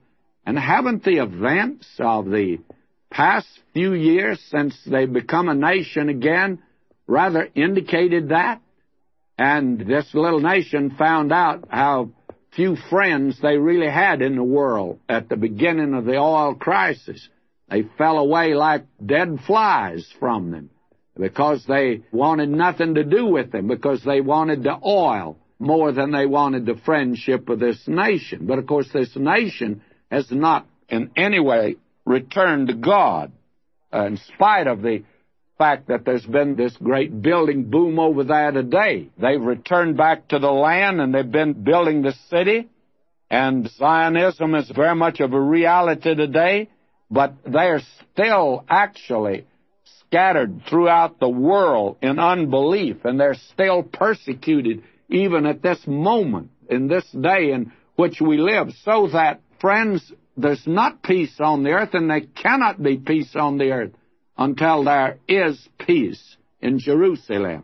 [SPEAKER 1] And haven't the events of the past few years since they've become a nation again rather indicated that? And this little nation found out how few friends they really had in the world at the beginning of the oil crisis. They fell away like dead flies from them because they wanted nothing to do with them, because they wanted the oil more than they wanted the friendship of this nation. But of course, this nation has not in any way returned to God, uh, in spite of the fact that there's been this great building boom over there today. They've returned back to the land and they've been building the city. And Zionism is very much of a reality today, but they're still actually scattered throughout the world in unbelief, and they're still persecuted even at this moment, in this day in which we live, so that, friends, there's not peace on the earth, and there cannot be peace on the earth until there is peace in Jerusalem.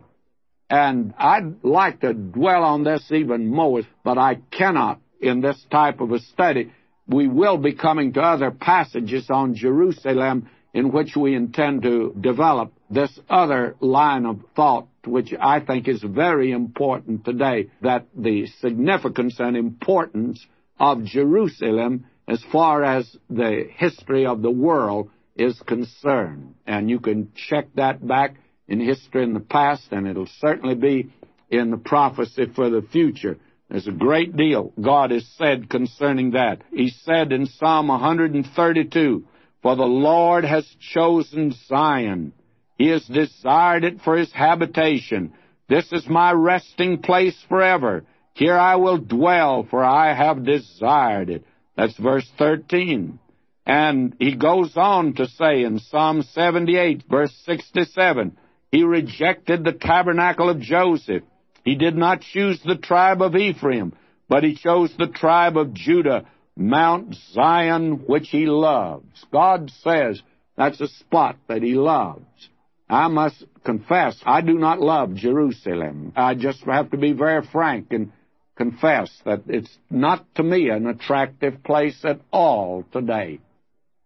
[SPEAKER 1] And I'd like to dwell on this even more, but I cannot in this type of a study. We will be coming to other passages on Jerusalem in which we intend to develop this other line of thought, which I think is very important today, that the significance and importance of Jerusalem as far as the history of the world is concerned. And you can check that back in history in the past, and it'll certainly be in the prophecy for the future. There's a great deal God has said concerning that. He said in Psalm 132, For the Lord has chosen Zion. He has desired it for his habitation. This is my resting place forever. Here I will dwell, for I have desired it. That's verse 13. And he goes on to say in Psalm 78, verse 67, he rejected the tabernacle of Joseph. He did not choose the tribe of Ephraim, but he chose the tribe of Judah, Mount Zion, which he loves. God says that's a spot that he loves. I must confess, I do not love Jerusalem. I just have to be very frank and confess that it's not to me an attractive place at all today.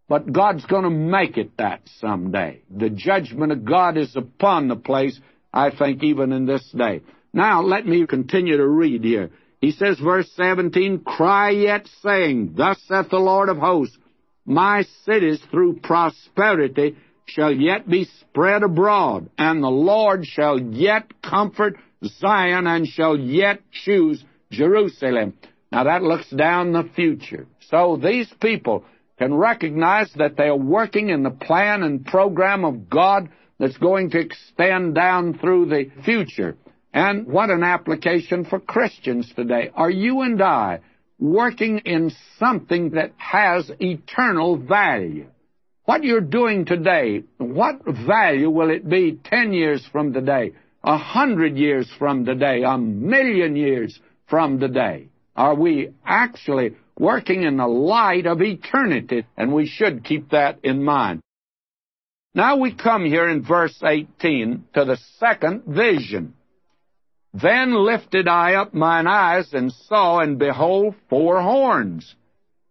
[SPEAKER 1] But God's going to make it that someday. The judgment of God is upon the place, I think, even in this day. Now, let me continue to read here. He says, verse 17, Cry yet, saying, Thus saith the Lord of hosts, My cities through prosperity shall yet be spread abroad, and the Lord shall yet comfort Zion, and shall yet choose Jerusalem. Now that looks down the future. So these people can recognize that they are working in the plan and program of God that's going to extend down through the future. And what an application for Christians today. Are you and I working in something that has eternal value? What you're doing today, what value will it be 10 years from today, a hundred years from today, a million years from today? Are we actually working in the light of eternity? And we should keep that in mind. Now we come here in verse 18 to the second vision. Then lifted I up mine eyes and saw, and behold, four horns.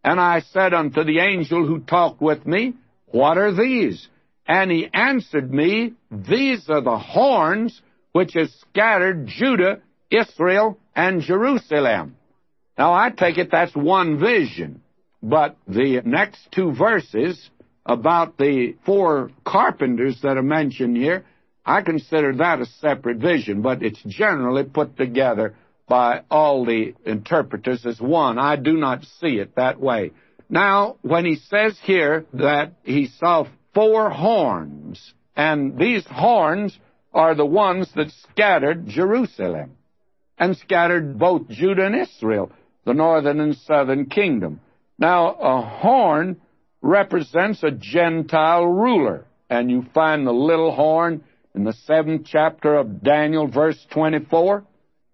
[SPEAKER 1] And I said unto the angel who talked with me, What are these? And he answered me, These are the horns which have scattered Judah, Israel, and Jerusalem. Now I take it that's one vision, but the next two verses about the four carpenters that are mentioned here, I consider that a separate vision, but it's generally put together by all the interpreters as one. I do not see it that way. Now, when he says here that he saw four horns, and these horns are the ones that scattered Jerusalem and scattered both Judah and Israel the northern and southern kingdom. Now, a horn represents a Gentile ruler, and you find the little horn in the seventh chapter of Daniel, verse 24.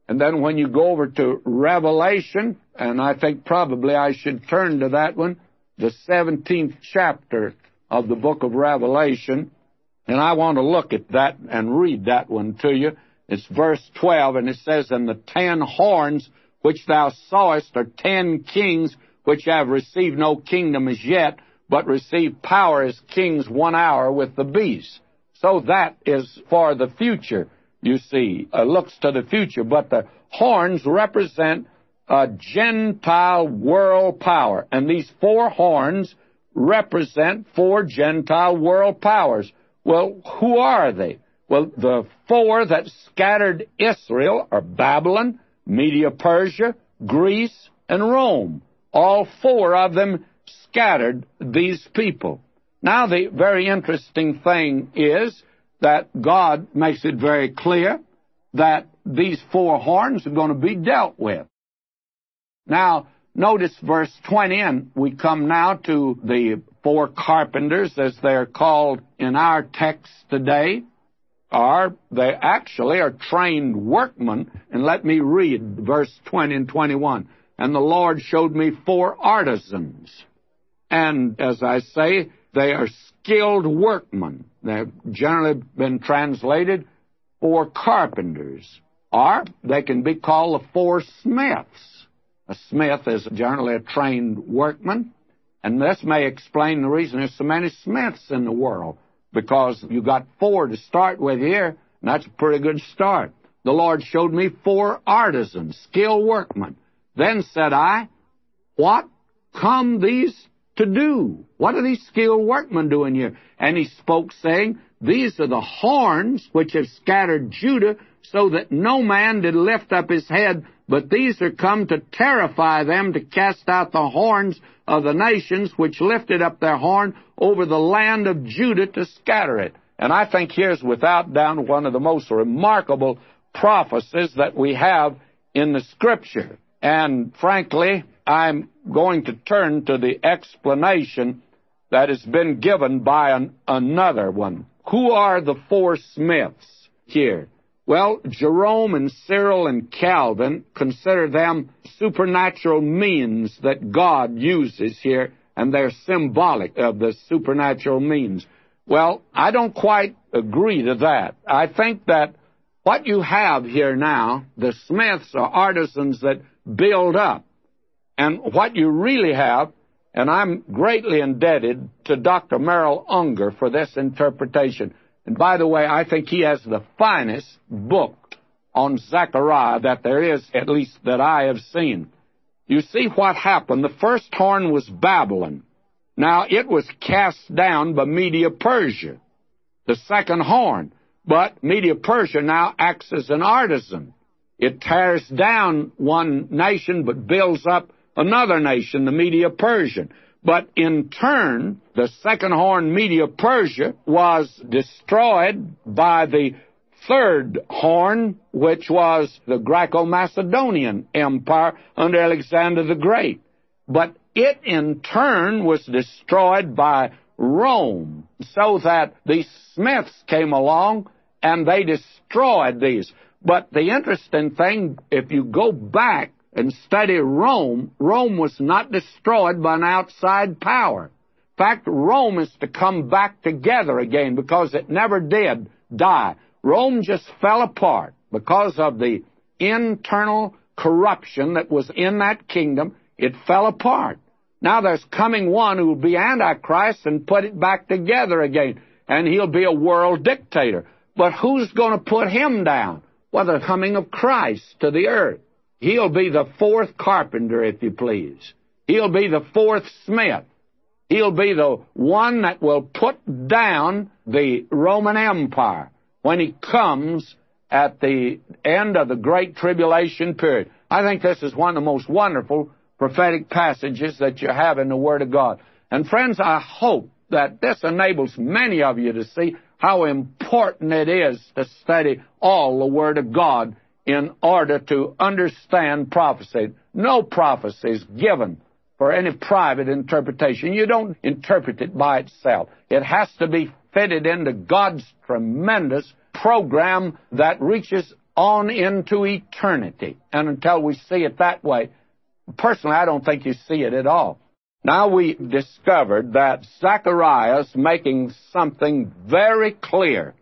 [SPEAKER 1] And then when you go over to Revelation, and I think probably I should turn to that one, the 17th chapter of the book of Revelation, and I want to look at that and read that one to you. It's verse 12, and it says, And the ten horns which thou sawest are ten kings which have received no kingdom as yet, but receive power as kings one hour with the beast. So that is for the future, you see. It looks to the future, but the horns represent a Gentile world power. And these four horns represent four Gentile world powers. Well, who are they? Well, the four that scattered Israel are Babylon, Media Persia, Greece, and Rome. All four of them scattered these people. Now, the very interesting thing is that God makes it very clear that these four horns are going to be dealt with. Now, notice verse 20, and we come now to the four carpenters, as they're called in our text today are they actually are trained workmen. And let me read verse 20 and 21. And the Lord showed me four artisans. And as I say, they are skilled workmen. They've generally been translated four carpenters. Or they can be called the four smiths. A smith is generally a trained workman. And this may explain the reason there's so many smiths in the world because you got four to start with here, and that's a pretty good start. The Lord showed me four artisans, skilled workmen. Then said I, What come these to do? What are these skilled workmen doing here? And he spoke, saying, These are the horns which have scattered Judah, so that no man did lift up his head, but these are come to terrify them, to cast out the horns of the nations which lifted up their horn over the land of Judah to scatter it. And I think here's without doubt one of the most remarkable prophecies that we have in the Scripture. And frankly, I'm going to turn to the explanation that has been given by an, another one. Who are the four smiths here? Well, Jerome and Cyril and Calvin consider them supernatural means that God uses here, and they're symbolic of the supernatural means. Well, I don't quite agree to that. I think that what you have here now, the smiths are artisans that build up. And what you really have, and I'm greatly indebted to Dr. Merrill Unger for this interpretation. And by the way, I think he has the finest book on Zechariah that there is, at least that I have seen. You see what happened. The first horn was Babylon. Now, it was cast down by Media Persia, the second horn. But Media Persia now acts as an artisan. It tears down one nation but builds up another nation, the Media Persian. But in turn, the second horn Media Persia was destroyed by the third horn, which was the Greco Macedonian Empire under Alexander the Great. But it in turn was destroyed by Rome, so that the Smiths came along and they destroyed these. But the interesting thing, if you go back and study Rome, Rome was not destroyed by an outside power. In fact, Rome is to come back together again because it never did die. Rome just fell apart because of the internal corruption that was in that kingdom. It fell apart. Now there's coming one who will be Antichrist and put it back together again, and he'll be a world dictator. But who's going to put him down? Well, the coming of Christ to the earth. He'll be the fourth carpenter, if you please. He'll be the fourth smith. He'll be the one that will put down the Roman Empire when he comes at the end of the Great Tribulation period. I think this is one of the most wonderful prophetic passages that you have in the Word of God. And friends, I hope that this enables many of you to see how important it is to study all the Word of God in order to understand prophecy. No prophecy is given for any private interpretation. You don't interpret it by itself. It has to be fitted into God's tremendous program that reaches on into eternity. And until we see it that way, personally, I don't think you see it at all. Now we discovered that Zechariah's making something very clear.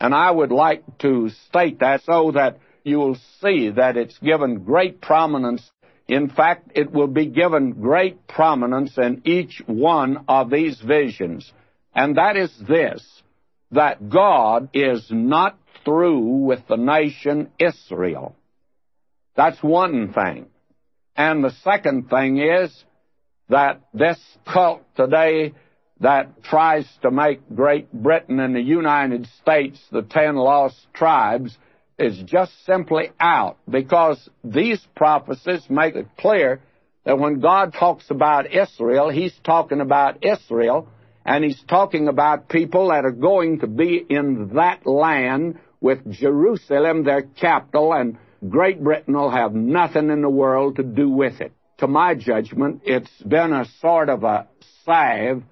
[SPEAKER 1] And I would like to state that so that you will see that it's given great prominence. In fact, it will be given great prominence in each one of these visions. And that is this, that God is not through with the nation Israel. That's one thing. And the second thing is that this cult today that tries to make Great Britain and the United States the ten lost tribes is just simply out because these prophecies make it clear that when God talks about Israel, He's talking about Israel and He's talking about people that are going to be in that land with Jerusalem, their capital, and Great Britain will have nothing in the world to do with it. To my judgment, it's been a sort of a salve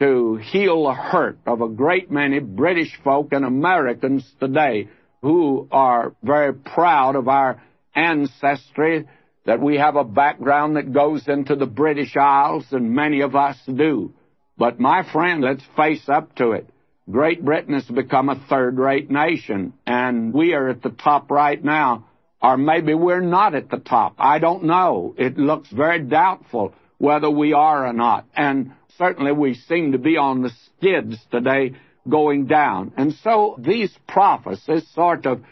[SPEAKER 1] to heal the hurt of a great many British folk and Americans today who are very proud of our ancestry, that we have a background that goes into the British Isles, and many of us do. But my friend, let's face up to it. Great Britain has become a third rate nation, and we are at the top right now or maybe we're not at the top. I don't know. It looks very doubtful whether we are or not. And certainly we seem to be on the skids today going down. And so these prophecies sort of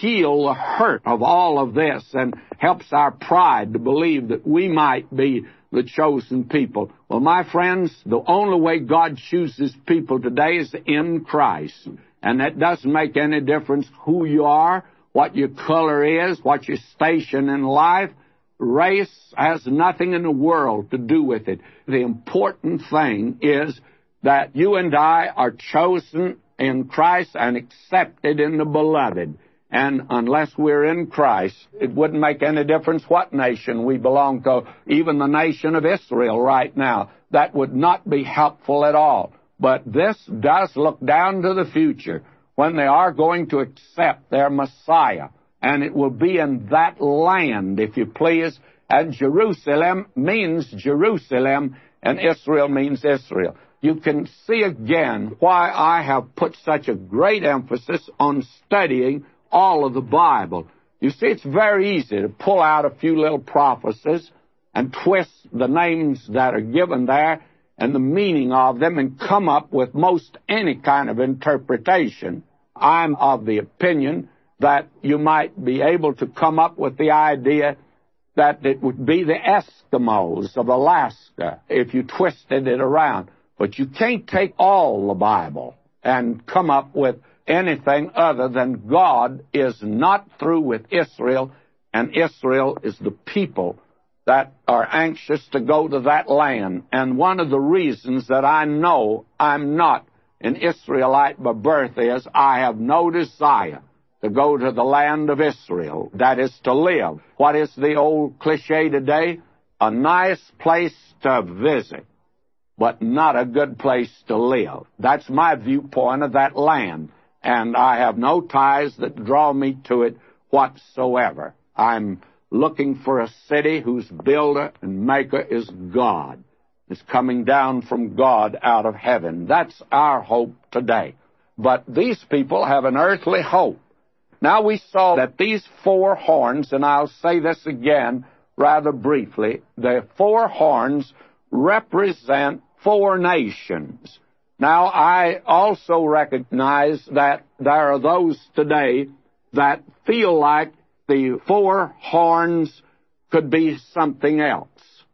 [SPEAKER 1] heal the hurt of all of this and helps our pride to believe that we might be the chosen people. Well, my friends, the only way God chooses people today is in Christ. And that doesn't make any difference who you are what your color is, what your station in life. Race has nothing in the world to do with it. The important thing is that you and I are chosen in Christ and accepted in the beloved. And unless we're in Christ, it wouldn't make any difference what nation we belong to, even the nation of Israel right now. That would not be helpful at all. But this does look down to the future when they are going to accept their Messiah. And it will be in that land, if you please. And Jerusalem means Jerusalem, and Israel means Israel. You can see again why I have put such a great emphasis on studying all of the Bible. You see, it's very easy to pull out a few little prophecies and twist the names that are given there and the meaning of them and come up with most any kind of interpretation. I'm of the opinion that you might be able to come up with the idea that it would be the Eskimos of Alaska if you twisted it around. But you can't take all the Bible and come up with anything other than God is not through with Israel, and Israel is the people that are anxious to go to that land. And one of the reasons that I know I'm not an Israelite by birth is I have no desire to go to the land of Israel, that is to live. What is the old cliche today? A nice place to visit, but not a good place to live. That's my viewpoint of that land, and I have no ties that draw me to it whatsoever. I'm looking for a city whose builder and maker is God. It's coming down from God out of heaven. That's our hope today. But these people have an earthly hope. Now we saw that these four horns, and I'll say this again rather briefly, the four horns represent four nations. Now I also recognize that there are those today that feel like the four horns could be something else.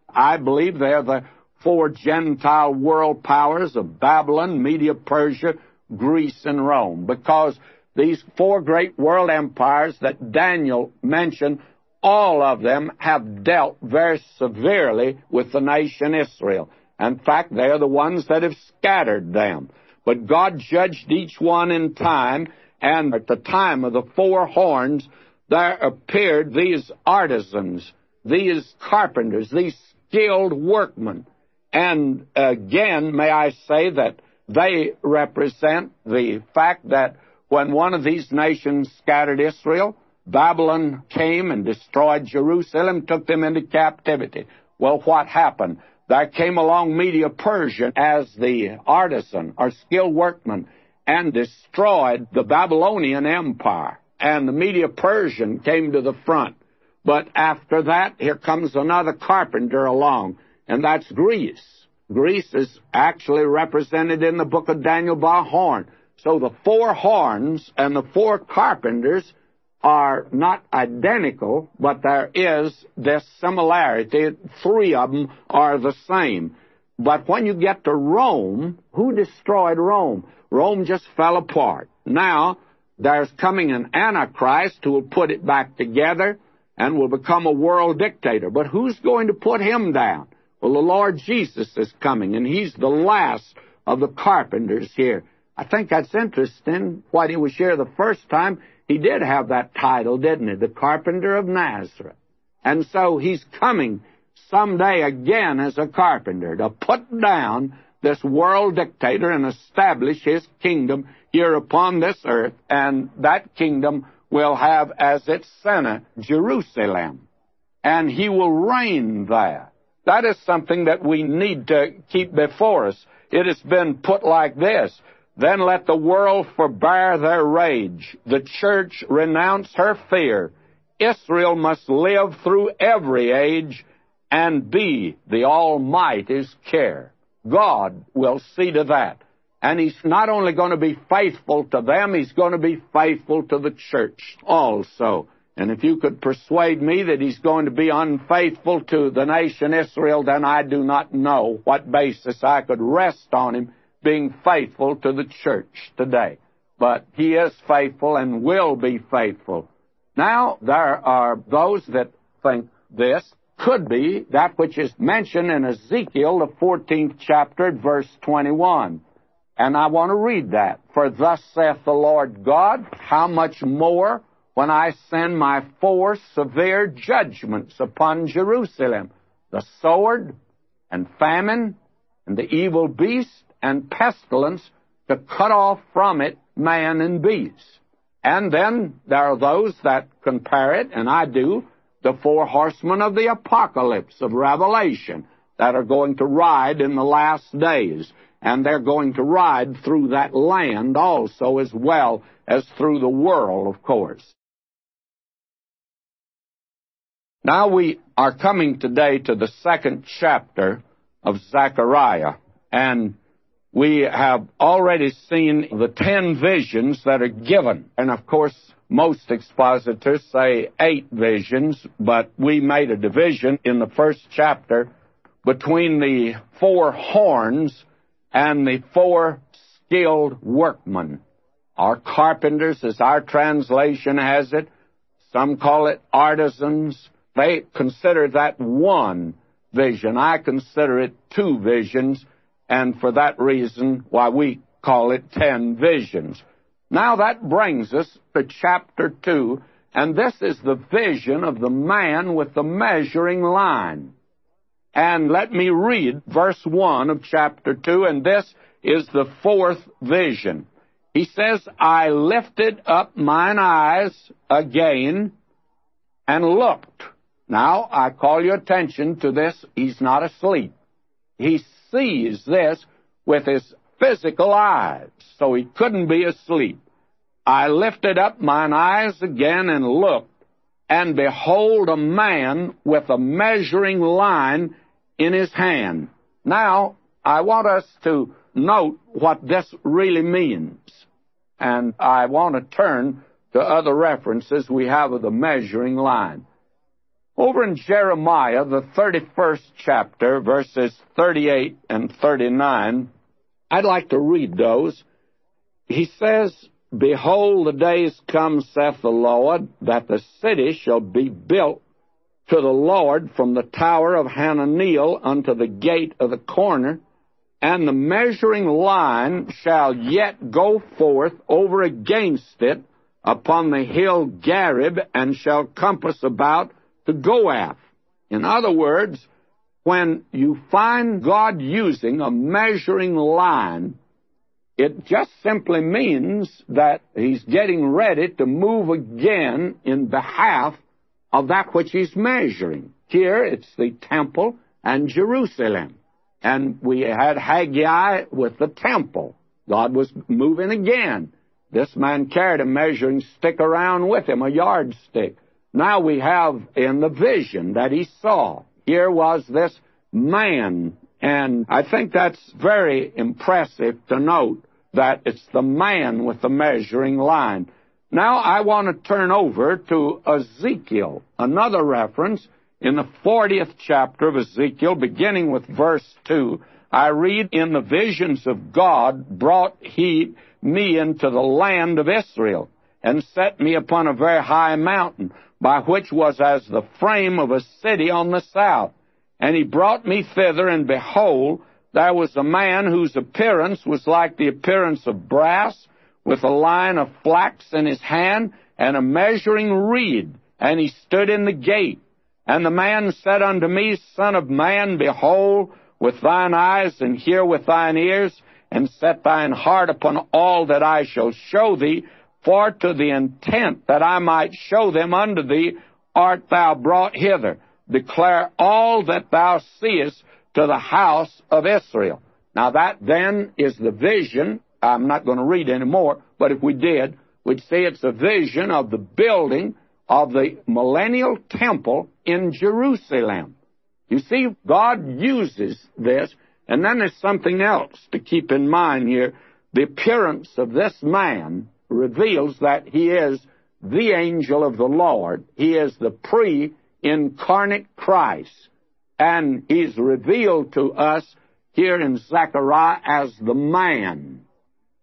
[SPEAKER 1] I believe they're the four Gentile world powers of Babylon, Media, Persia, Greece, and Rome, because these four great world empires that Daniel mentioned, all of them have dealt very severely with the nation Israel. In fact, they're the ones that have scattered them. But God judged each one in time, and at the time of the four horns, there appeared these artisans, these carpenters, these skilled workmen. And again, may I say that they represent the fact that when one of these nations scattered Israel, Babylon came and destroyed Jerusalem, took them into captivity. Well, what happened? There came along Media Persia as the artisan or skilled workman and destroyed the Babylonian Empire and the Media Persian came to the front. But after that, here comes another carpenter along, and that's Greece. Greece is actually represented in the book of Daniel by horn. So the four horns and the four carpenters are not identical, but there is this similarity. Three of them are the same. But when you get to Rome, who destroyed Rome? Rome just fell apart. Now, there's coming an Antichrist who will put it back together and will become a world dictator. But who's going to put him down? Well, the Lord Jesus is coming, and he's the last of the carpenters here. I think that's interesting. When he was here the first time, he did have that title, didn't he? The carpenter of Nazareth. And so he's coming someday again as a carpenter to put down this world dictator and establish his kingdom here upon this earth, and that kingdom will have as its center Jerusalem, and he will reign there. That is something that we need to keep before us. It has been put like this Then let the world forbear their rage, the church renounce her fear. Israel must live through every age and be the Almighty's care. God will see to that. And he's not only going to be faithful to them, he's going to be faithful to the church also. And if you could persuade me that he's going to be unfaithful to the nation Israel, then I do not know what basis I could rest on him being faithful to the church today. But he is faithful and will be faithful. Now, there are those that think this could be that which is mentioned in Ezekiel, the 14th chapter, verse 21. And I want to read that. For thus saith the Lord God, how much more when I send my four severe judgments upon Jerusalem, the sword and famine and the evil beast and pestilence to cut off from it man and beast. And then there are those that compare it, and I do, the four horsemen of the apocalypse of Revelation that are going to ride in the last days and they're going to ride through that land also, as well as through the world, of course. Now we are coming today to the second chapter of Zechariah, and we have already seen the ten visions that are given. And of course, most expositors say eight visions, but we made a division in the first chapter between the four horns and the four skilled workmen. Our carpenters, as our translation has it, some call it artisans. They consider that one vision. I consider it two visions, and for that reason, why we call it ten visions. Now that brings us to chapter 2, and this is the vision of the man with the measuring line. And let me read verse 1 of chapter 2, and this is the fourth vision. He says, I lifted up mine eyes again and looked. Now, I call your attention to this. He's not asleep. He sees this with his physical eyes, so he couldn't be asleep. I lifted up mine eyes again and looked, and behold a man with a measuring line in his hand. Now, I want us to note what this really means. And I want to turn to other references we have of the measuring line. Over in Jeremiah, the 31st chapter, verses 38 and 39, I'd like to read those. He says, Behold, the days come, saith the Lord, that the city shall be built to the Lord from the tower of Hananeel unto the gate of the corner, and the measuring line shall yet go forth over against it upon the hill Gareb, and shall compass about to Goath. In other words, when you find God using a measuring line, it just simply means that He's getting ready to move again in behalf of that which he's measuring. Here it's the temple and Jerusalem. And we had Haggai with the temple. God was moving again. This man carried a measuring stick around with him, a yardstick. Now we have in the vision that he saw, here was this man. And I think that's very impressive to note that it's the man with the measuring line. Now I want to turn over to Ezekiel, another reference in the 40th chapter of Ezekiel, beginning with verse 2. I read, In the visions of God brought he me into the land of Israel, and set me upon a very high mountain, by which was as the frame of a city on the south. And he brought me thither, and behold, there was a man whose appearance was like the appearance of brass, with a line of flax in his hand and a measuring reed, and he stood in the gate. And the man said unto me, Son of man, behold with thine eyes and hear with thine ears, and set thine heart upon all that I shall show thee, for to the intent that I might show them unto thee art thou brought hither. Declare all that thou seest to the house of Israel. Now that then is the vision I'm not going to read anymore, but if we did, we'd see it's a vision of the building of the millennial temple in Jerusalem. You see, God uses this, and then there's something else to keep in mind here. The appearance of this man reveals that he is the angel of the Lord. He is the pre incarnate Christ. And he's revealed to us here in Zechariah as the man.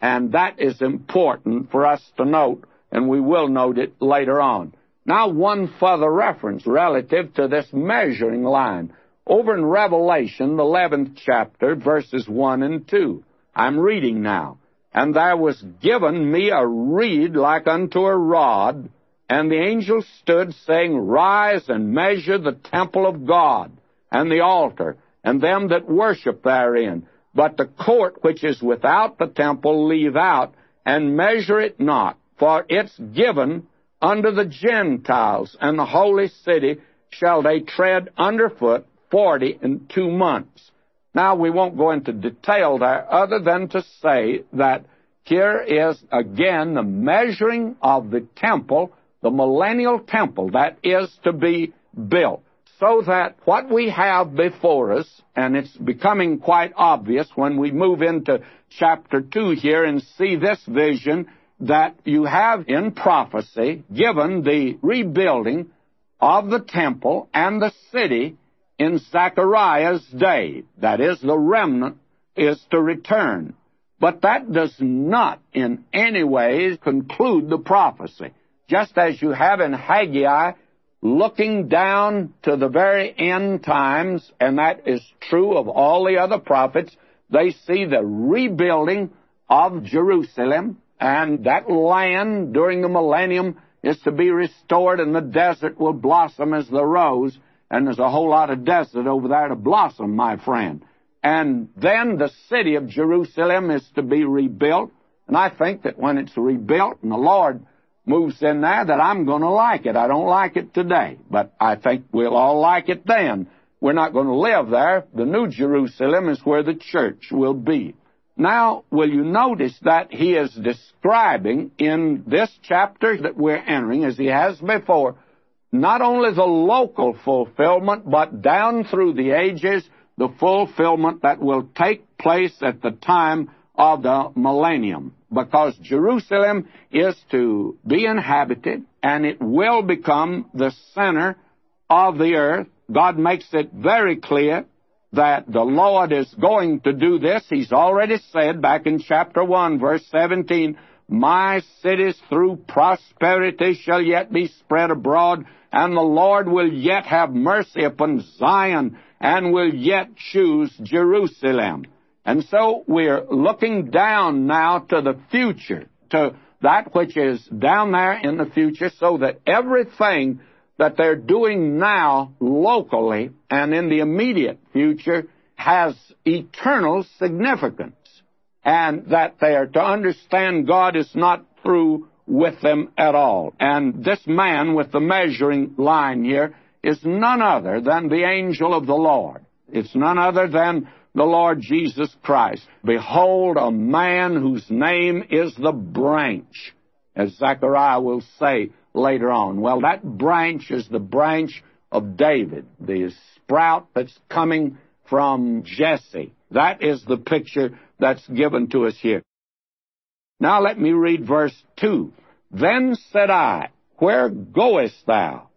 [SPEAKER 1] And that is important for us to note, and we will note it later on. Now, one further reference relative to this measuring line. Over in Revelation, the 11th chapter, verses 1 and 2. I'm reading now. And there was given me a reed like unto a rod, and the angel stood, saying, Rise and measure the temple of God, and the altar, and them that worship therein, but the court which is without the temple leave out, and measure it not, for it's given unto the Gentiles, and the holy city shall they tread underfoot forty and two months. Now, we won't go into detail there other than to say that here is again the measuring of the temple, the millennial temple that is to be built. So that what we have before us, and it's becoming quite obvious when we move into chapter 2 here and see this vision, that you have in prophecy given the rebuilding of the temple and the city in Zechariah's day. That is, the remnant is to return. But that does not in any way conclude the prophecy. Just as you have in Haggai looking down to the very end times, and that is true of all the other prophets, they see the rebuilding of Jerusalem, and that land during the millennium is to be restored, and the desert will blossom as the rose, and there's a whole lot of desert over there to blossom, my friend. And then the city of Jerusalem is to be rebuilt. And I think that when it's rebuilt and the Lord moves in there, that I'm going to like it. I don't like it today, but I think we'll all like it then. We're not going to live there. The New Jerusalem is where the church will be. Now, will you notice that he is describing in this chapter that we're entering, as he has before, not only the local fulfillment, but down through the ages, the fulfillment that will take place at the time of the millennium. Because Jerusalem is to be inhabited and it will become the center of the earth. God makes it very clear that the Lord is going to do this. He's already said back in chapter 1, verse 17, My cities through prosperity shall yet be spread abroad, and the Lord will yet have mercy upon Zion and will yet choose Jerusalem. And so we're looking down now to the future, to that which is down there in the future, so that everything that they're doing now locally and in the immediate future has eternal significance. And that they are to understand God is not through with them at all. And this man with the measuring line here is none other than the angel of the Lord. It's none other than the Lord Jesus Christ. Behold, a man whose name is the branch, as Zechariah will say later on. Well, that branch is the branch of David, the sprout that's coming from Jesse. That is the picture that's given to us here. Now let me read verse 2. Then said I, Where goest thou?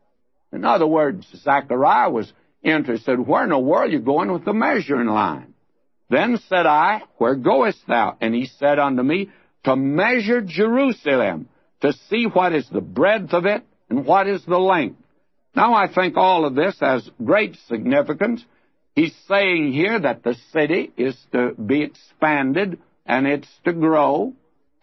[SPEAKER 1] In other words, Zechariah was interested, Where in the world are you going with the measuring line? Then said I, Where goest thou? And he said unto me, To measure Jerusalem, to see what is the breadth of it and what is the length. Now I think all of this has great significance. He's saying here that the city is to be expanded and it's to grow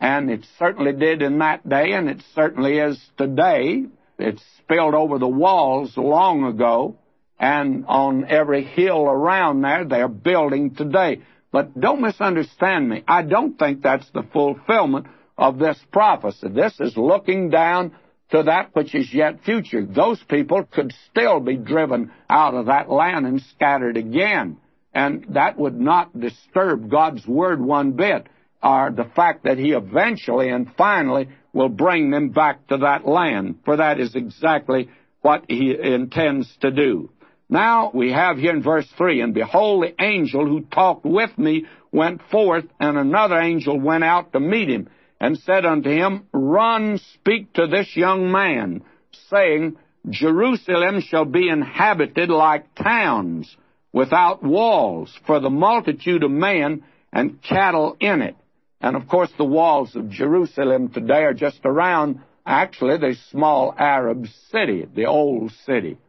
[SPEAKER 1] and it certainly did in that day, and it certainly is today. It spilled over the walls long ago, and on every hill around there, they're building today. But don't misunderstand me. I don't think that's the fulfillment of this prophecy. This is looking down to that which is yet future. Those people could still be driven out of that land and scattered again. And that would not disturb God's word one bit are the fact that he eventually and finally will bring them back to that land, for that is exactly what he intends to do. Now we have here in verse 3, And behold, the angel who talked with me went forth, and another angel went out to meet him, and said unto him, Run, speak to this young man, saying, Jerusalem shall be inhabited like towns, without walls, for the multitude of men and cattle in it. And of course, the walls of Jerusalem today are just around, actually, the small Arab city, the old city.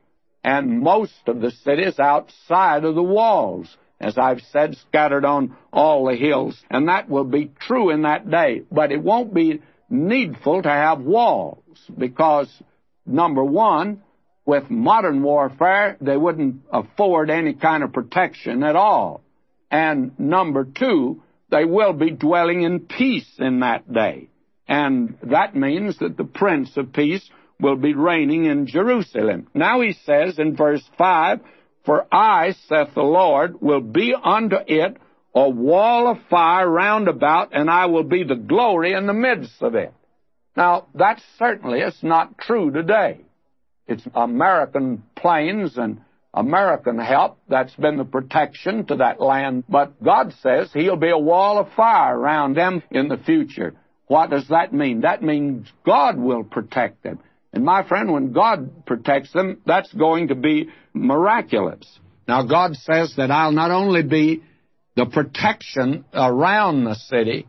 [SPEAKER 1] And most of the city is outside of the walls, as I've said, scattered on all the hills. And that will be true in that day. But it won't be needful to have walls because, number one, with modern warfare, they wouldn't afford any kind of protection at all. And number two, they will be dwelling in peace in that day. And that means that the Prince of Peace will be reigning in Jerusalem. Now he says in verse 5, For I, saith the Lord, will be unto it a wall of fire round about, and I will be the glory in the midst of it. Now, that certainly is not true today. It's American planes and American help that's been the protection to that land. But God says He'll be a wall of fire around them in the future. What does that mean? That means God will protect them. And my friend, when God protects them, that's going to be miraculous. Now, God says that I'll not only be the protection around the city,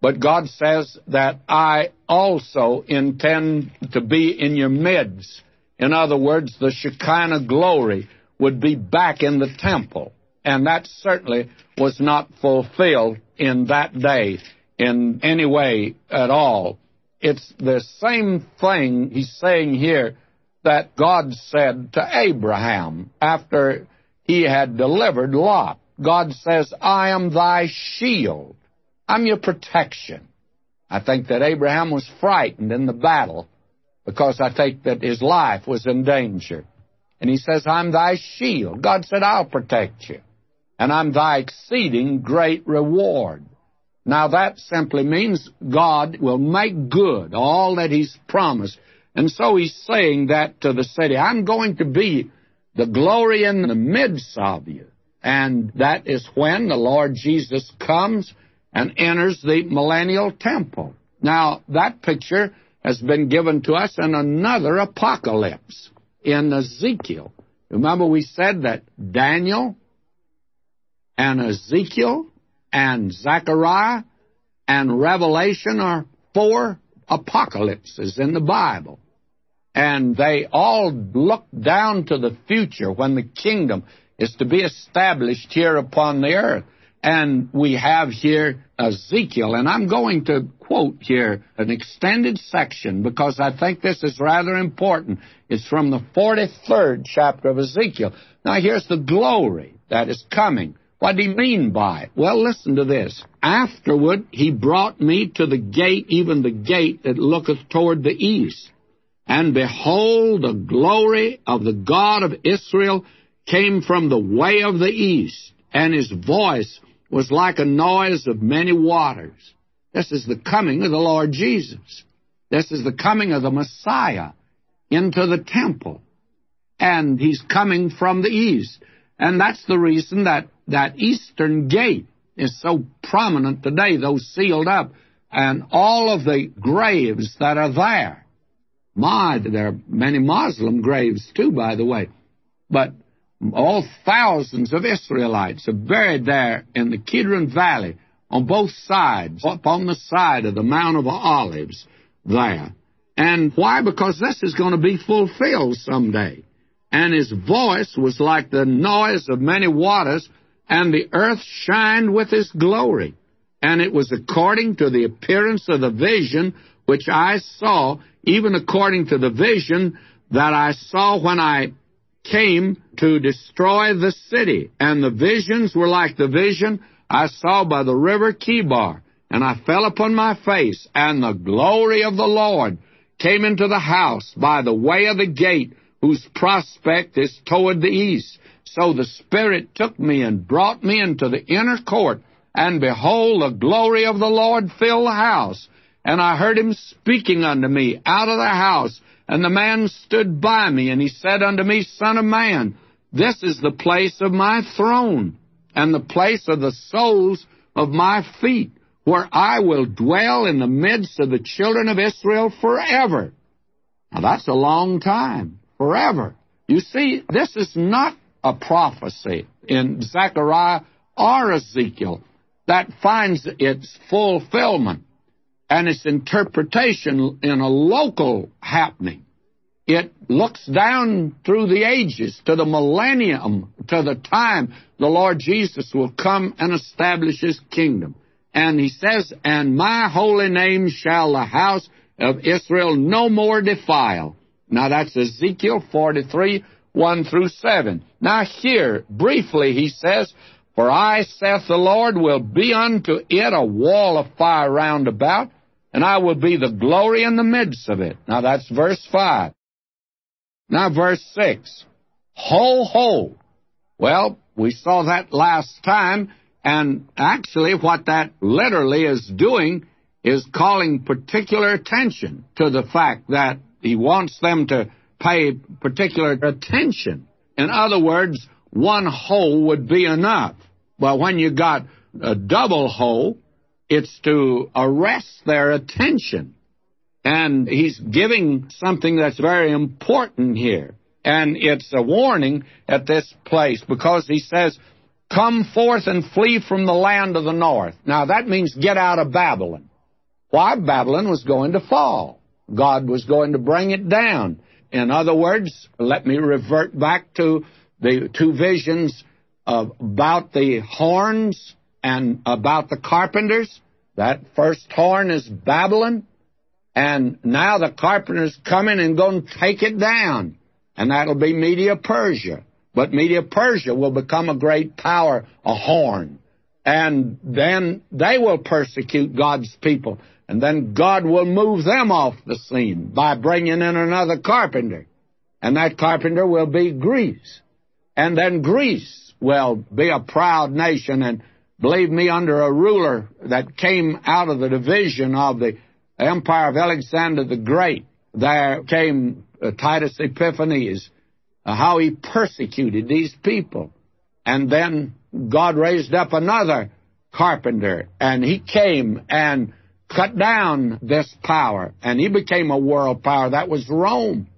[SPEAKER 1] but God says that I also intend to be in your midst. In other words, the Shekinah glory would be back in the temple. And that certainly was not fulfilled in that day in any way at all. It's the same thing he's saying here that God said to Abraham after he had delivered Lot. God says, I am thy shield. I'm your protection. I think that Abraham was frightened in the battle because I think that his life was in danger. And he says, I'm thy shield. God said, I'll protect you. And I'm thy exceeding great reward. Now that simply means God will make good all that he's promised. And so he's saying that to the city, I'm going to be the glory in the midst of you. And that is when the Lord Jesus comes and enters the millennial temple. Now, that picture has been given to us in another apocalypse in Ezekiel. Remember, we said that Daniel and Ezekiel and Zechariah and Revelation are four apocalypses in the Bible. And they all look down to the future when the kingdom is to be established here upon the earth. And we have here Ezekiel, and I'm going to quote here an extended section because I think this is rather important. It's from the 43rd chapter of Ezekiel. Now, here's the glory that is coming. What do he mean by it? Well, listen to this. Afterward, he brought me to the gate, even the gate that looketh toward the east. And behold, the glory of the God of Israel came from the way of the east, and his voice was like a noise of many waters. This is the coming of the Lord Jesus. This is the coming of the Messiah into the temple. And he's coming from the east. And that's the reason that that eastern gate is so prominent today, though sealed up, and all of the graves that are there. My, there are many Muslim graves too, by the way. But all thousands of Israelites are buried there in the Kidron Valley on both sides, up on the side of the Mount of Olives there. And why? Because this is going to be fulfilled someday. And his voice was like the noise of many waters, and the earth shined with his glory. And it was according to the appearance of the vision which I saw, even according to the vision that I saw when I came to destroy the city. And the visions were like the vision I saw by the river Chebar. And I fell upon my face, and the glory of the Lord came into the house by the way of the gate, whose prospect is toward the east. So the Spirit took me and brought me into the inner court, and behold, the glory of the Lord filled the house. And I heard him speaking unto me out of the house, and the man stood by me, and he said unto me, Son of man, this is the place of my throne, and the place of the soles of my feet, where I will dwell in the midst of the children of Israel forever. Now that's a long time. Forever. You see, this is not a prophecy in Zechariah or Ezekiel that finds its fulfillment and its interpretation in a local happening. It looks down through the ages to the millennium, to the time the Lord Jesus will come and establish his kingdom. And he says, And my holy name shall the house of Israel no more defile. Now that's Ezekiel 43, 1 through 7. Now here, briefly, he says, For I, saith the Lord, will be unto it a wall of fire round about, and I will be the glory in the midst of it. Now that's verse 5. Now verse 6. Ho, ho! Well, we saw that last time, and actually, what that literally is doing is calling particular attention to the fact that he wants them to pay particular attention. In other words, one hole would be enough. But when you got a double hole, it's to arrest their attention. And he's giving something that's very important here. And it's a warning at this place because he says, Come forth and flee from the land of the north. Now that means get out of Babylon. Why? Babylon was going to fall. God was going to bring it down. In other words, let me revert back to the two visions about the horns and about the carpenters. That first horn is Babylon, and now the carpenter's coming and going to take it down, and that'll be Media Persia. But Media Persia will become a great power, a horn, and then they will persecute God's people. And then God will move them off the scene by bringing in another carpenter. And that carpenter will be Greece. And then Greece will be a proud nation and believe me, under a ruler that came out of the division of the empire of Alexander the Great, there came uh, Antiochus Epiphanes, uh, how he persecuted these people. And then God raised up another carpenter, and he came and cut down this power, and he became a world power. That was Rome.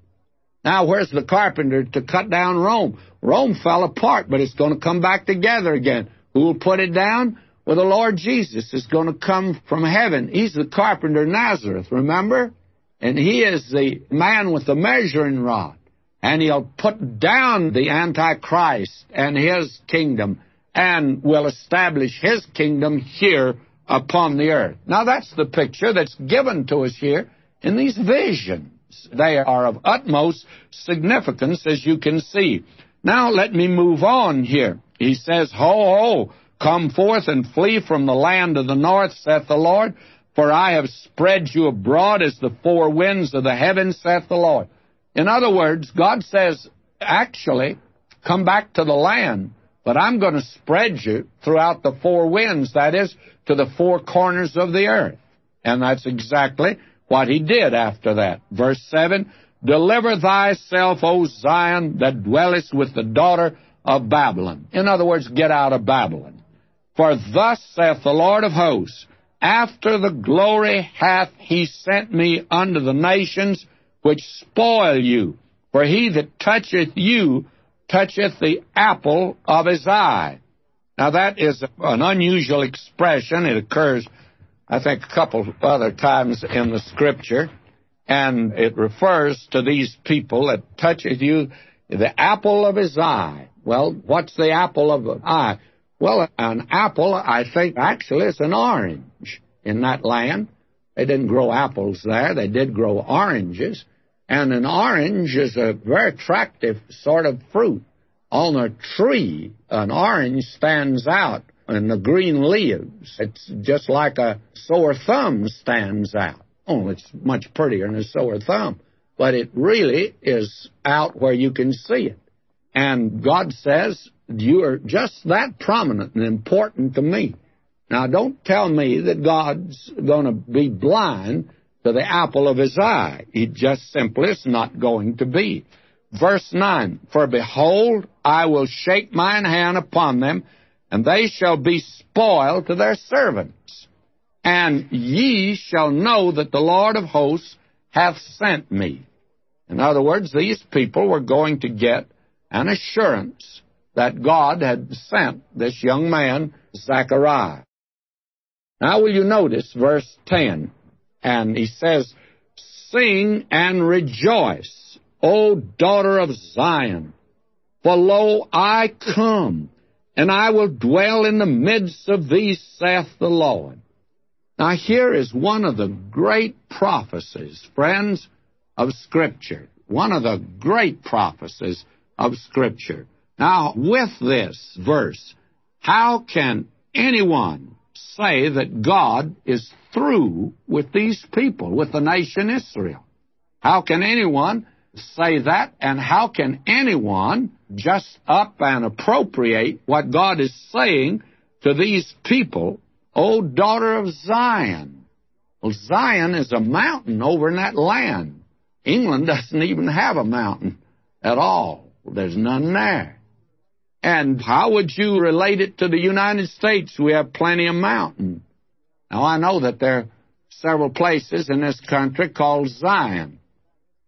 [SPEAKER 1] Now, where's the carpenter to cut down Rome? Rome fell apart, but it's going to come back together again. Who will put it down? Well, the Lord Jesus is going to come from heaven. He's the carpenter Nazareth, remember? And he is the man with the measuring rod. And he'll put down the Antichrist and his kingdom and will establish his kingdom here upon the earth. Now, that's the picture that's given to us here in these visions. They are of utmost significance, as you can see. Now, let me move on here. He says, Ho, ho, come forth and flee from the land of the north, saith the Lord, for I have spread you abroad as the four winds of the heavens, saith the Lord. In other words, God says, actually, come back to the land, but I'm going to spread you throughout the four winds, that is, to the four corners of the earth. And that's exactly what he did after that. Verse 7 Deliver thyself, O Zion, that dwellest with the daughter of Babylon. In other words, get out of Babylon. For thus saith the Lord of hosts, After the glory hath he sent me unto the nations which spoil you. For he that toucheth you toucheth the apple of his eye. Now that is an unusual expression. It occurs, I think, a couple other times in the Scripture, and it refers to these people that toucheth you the apple of his eye. Well, what's the apple of the eye? Well, an apple, I think, actually is an orange in that land. They didn't grow apples there. They did grow oranges. And an orange is a very attractive sort of fruit. On a tree, an orange stands out in the green leaves. It's just like a sore thumb stands out. Oh, it's much prettier than a sore thumb. But it really is out where you can see it. And God says, You are just that prominent and important to me. Now, don't tell me that God's going to be blind to the apple of his eye. It just simply is not going to be. Verse 9 For behold, I will shake mine hand upon them, and they shall be spoiled to their servants. And ye shall know that the Lord of hosts hath sent me. In other words, these people were going to get an assurance that God had sent this young man, Zechariah. Now, will you notice verse 10? And he says, Sing and rejoice, O daughter of Zion, for lo, I come, and I will dwell in the midst of thee, saith the Lord. Now, here is one of the great prophecies, friends, of Scripture. One of the great prophecies of Scripture. Now, with this verse, how can anyone say that God is through with these people, with the nation Israel? How can anyone say that, and how can anyone just up and appropriate what God is saying to these people, O daughter of Zion? Well, Zion is a mountain over in that land. England doesn't even have a mountain at all. There's none there. And how would you relate it to the United States? We have plenty of mountains. Now, I know that there are several places in this country called Zion.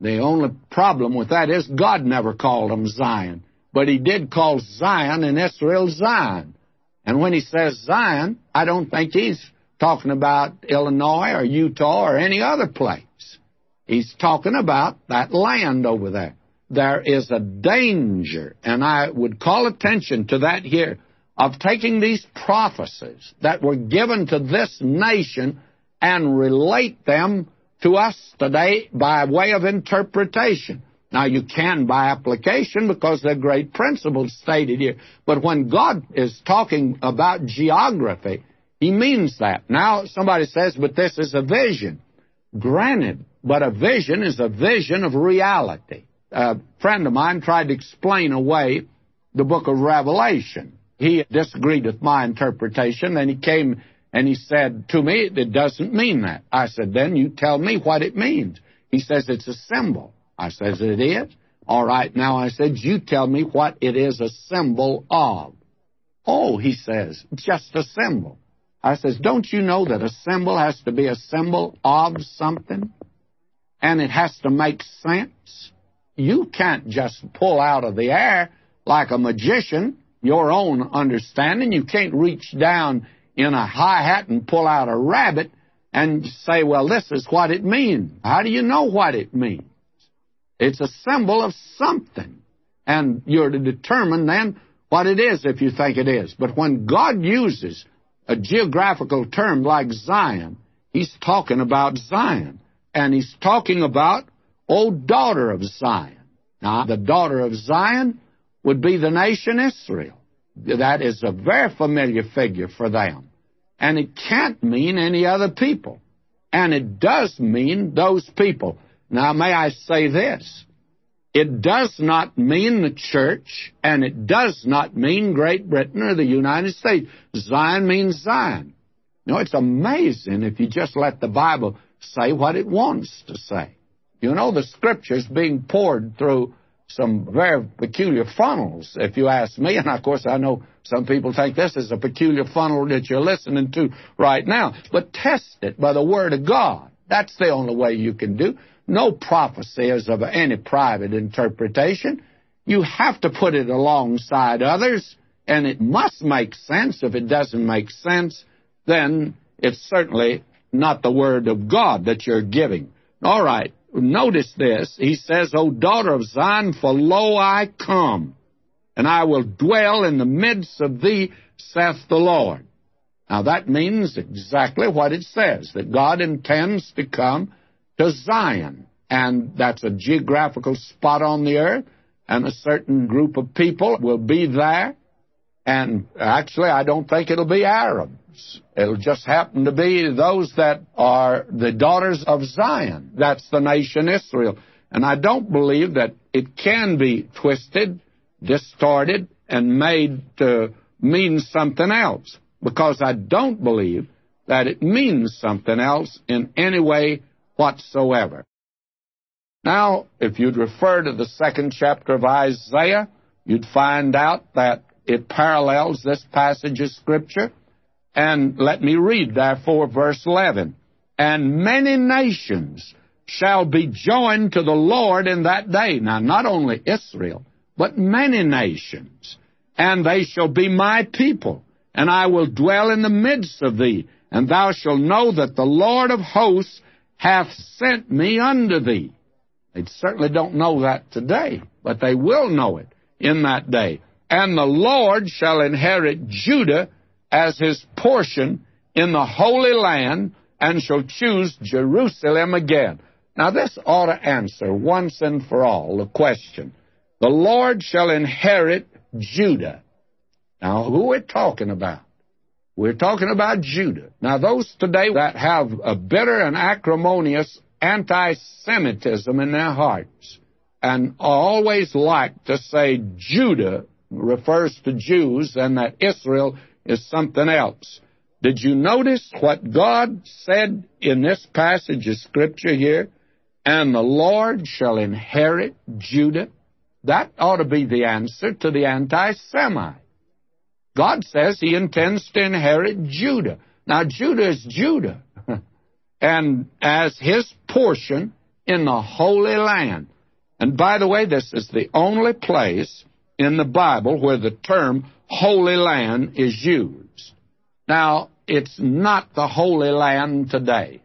[SPEAKER 1] The only problem with that is God never called them Zion. But he did call Zion in Israel Zion. And when he says Zion, I don't think he's talking about Illinois or Utah or any other place. He's talking about that land over there. There is a danger, and I would call attention to that here, of taking these prophecies that were given to this nation and relate them to us today by way of interpretation. Now, you can by application because there are great principles stated here. But when God is talking about geography, He means that. Now, somebody says, but this is a vision. Granted, but a vision is a vision of reality. A friend of mine tried to explain away the book of Revelation. He disagreed with my interpretation, and he came and he said to me, It doesn't mean that. I said, Then you tell me what it means. He says, It's a symbol. I says, It is? All right, now I said, You tell me what it is a symbol of. Oh, he says, Just a symbol. I says, Don't you know that a symbol has to be a symbol of something? And it has to make sense? You can't just pull out of the air like a magician your own understanding. You can't reach down in a hi hat and pull out a rabbit and say, well, this is what it means. How do you know what it means? It's a symbol of something. And you're to determine then what it is if you think it is. But when God uses a geographical term like Zion, He's talking about Zion. And He's talking about, O daughter of Zion. Now, the daughter of Zion would be the nation Israel. That is a very familiar figure for them. And it can't mean any other people. And it does mean those people. Now, may I say this? It does not mean the church, and it does not mean Great Britain or the United States. Zion means Zion. You know, it's amazing if you just let the Bible say what it wants to say. You know, the Scripture's being poured through some very peculiar funnels, if you ask me. And of course, I know some people think this is a peculiar funnel that you're listening to right now. But test it by the Word of God. That's the only way you can do. No prophecy is of any private interpretation. You have to put it alongside others, and it must make sense. If it doesn't make sense, then it's certainly not the Word of God that you're giving. All right, notice this. He says, O daughter of Zion, for lo I come, and I will dwell in the midst of thee, saith the Lord. Now that means exactly what it says, that God intends to come to Zion. And that's a geographical spot on the earth, and a certain group of people will be there. And actually, I don't think it'll be It'll just happen to be those that are the daughters of Zion. That's the nation Israel. And I don't believe that it can be twisted, distorted, and made to mean something else. Because I don't believe that it means something else in any way whatsoever. Now, if you'd refer to the second chapter of Isaiah, you'd find out that it parallels this passage of Scripture. And let me read, therefore, verse 11. And many nations shall be joined to the Lord in that day. Now, not only Israel, but many nations. And they shall be my people, and I will dwell in the midst of thee. And thou shalt know that the Lord of hosts hath sent me unto thee. They certainly don't know that today, but they will know it in that day. And the Lord shall inherit Judah as his portion in the Holy Land and shall choose Jerusalem again. Now, this ought to answer once and for all the question The Lord shall inherit Judah. Now, who are we talking about? We're talking about Judah. Now, those today that have a bitter and acrimonious anti Semitism in their hearts, and always like to say Judah refers to Jews and that Israel is something else. Did you notice what God said in this passage of Scripture here? And the Lord shall inherit Judah. That ought to be the answer to the anti Semite. God says He intends to inherit Judah. Now, Judah is Judah, and as His portion in the Holy Land. And by the way, this is the only place in the Bible where the term Holy Land is used. Now, it's not the Holy Land today.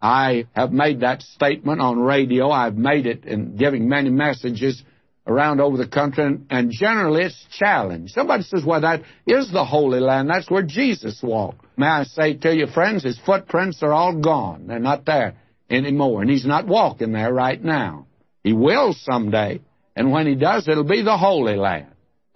[SPEAKER 1] I have made that statement on radio. I've made it in giving many messages around over the country, and, generally it's challenged. Somebody says, well, that is the Holy Land. That's where Jesus walked. May I say to you, friends, his footprints are all gone. They're not there anymore, and he's not walking there right now. He will someday, and when he does, it'll be the Holy Land.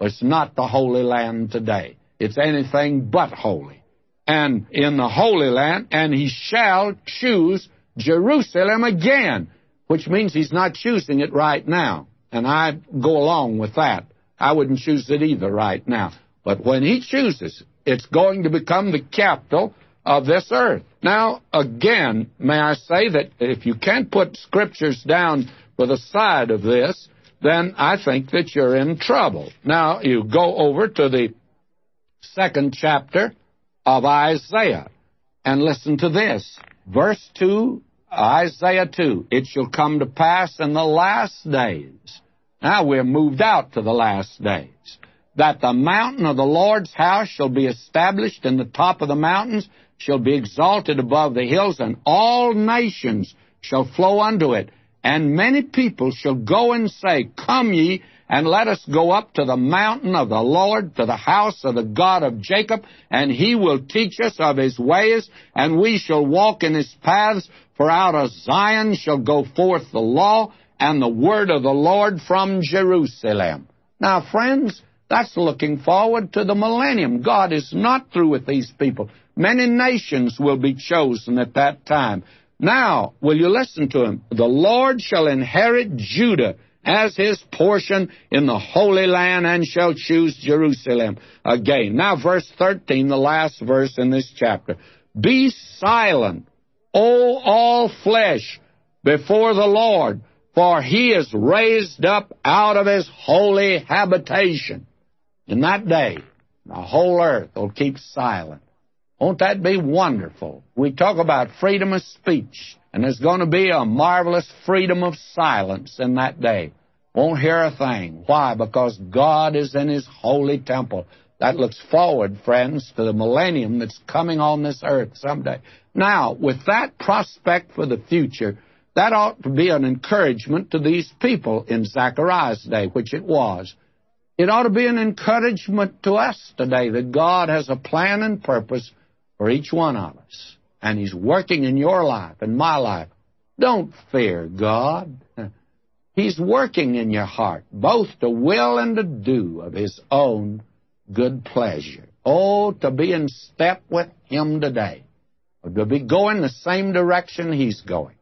[SPEAKER 1] It's not the Holy Land today. It's anything but holy. And in the Holy Land, and he shall choose Jerusalem again, which means he's not choosing it right now. And I go along with that. I wouldn't choose it either right now. But when he chooses, it's going to become the capital of this earth. Now, again, may I say that if you can't put scriptures down for the side of this, then I think that you're in trouble. Now, you go over to the second chapter of Isaiah and listen to this. Verse 2, Isaiah 2. It shall come to pass in the last days. Now we're moved out to the last days. That the mountain of the Lord's house shall be established in the top of the mountains, shall be exalted above the hills, and all nations shall flow unto it. And many people shall go and say, Come ye, and let us go up to the mountain of the Lord, to the house of the God of Jacob, and he will teach us of his ways, and we shall walk in his paths, for out of Zion shall go forth the law and the word of the Lord from Jerusalem. Now, friends, that's looking forward to the millennium. God is not through with these people. Many nations will be chosen at that time. Now, will you listen to him? The Lord shall inherit Judah as his portion in the Holy Land and shall choose Jerusalem again. Now, verse 13, the last verse in this chapter. Be silent, O all flesh, before the Lord, for he is raised up out of his holy habitation. In that day, the whole earth will keep silent. Won't that be wonderful? We talk about freedom of speech, and there's going to be a marvelous freedom of silence in that day. Won't hear a thing. Why? Because God is in His holy temple. That looks forward, friends, to the millennium that's coming on this earth someday. Now, with that prospect for the future, that ought to be an encouragement to these people in Zechariah's day, which it was. It ought to be an encouragement to us today that God has a plan and purpose for each one of us. And He's working in your life and my life. Don't fear God. He's working in your heart, both to will and to do of His own good pleasure. Oh, to be in step with Him today, to be going the same direction He's going.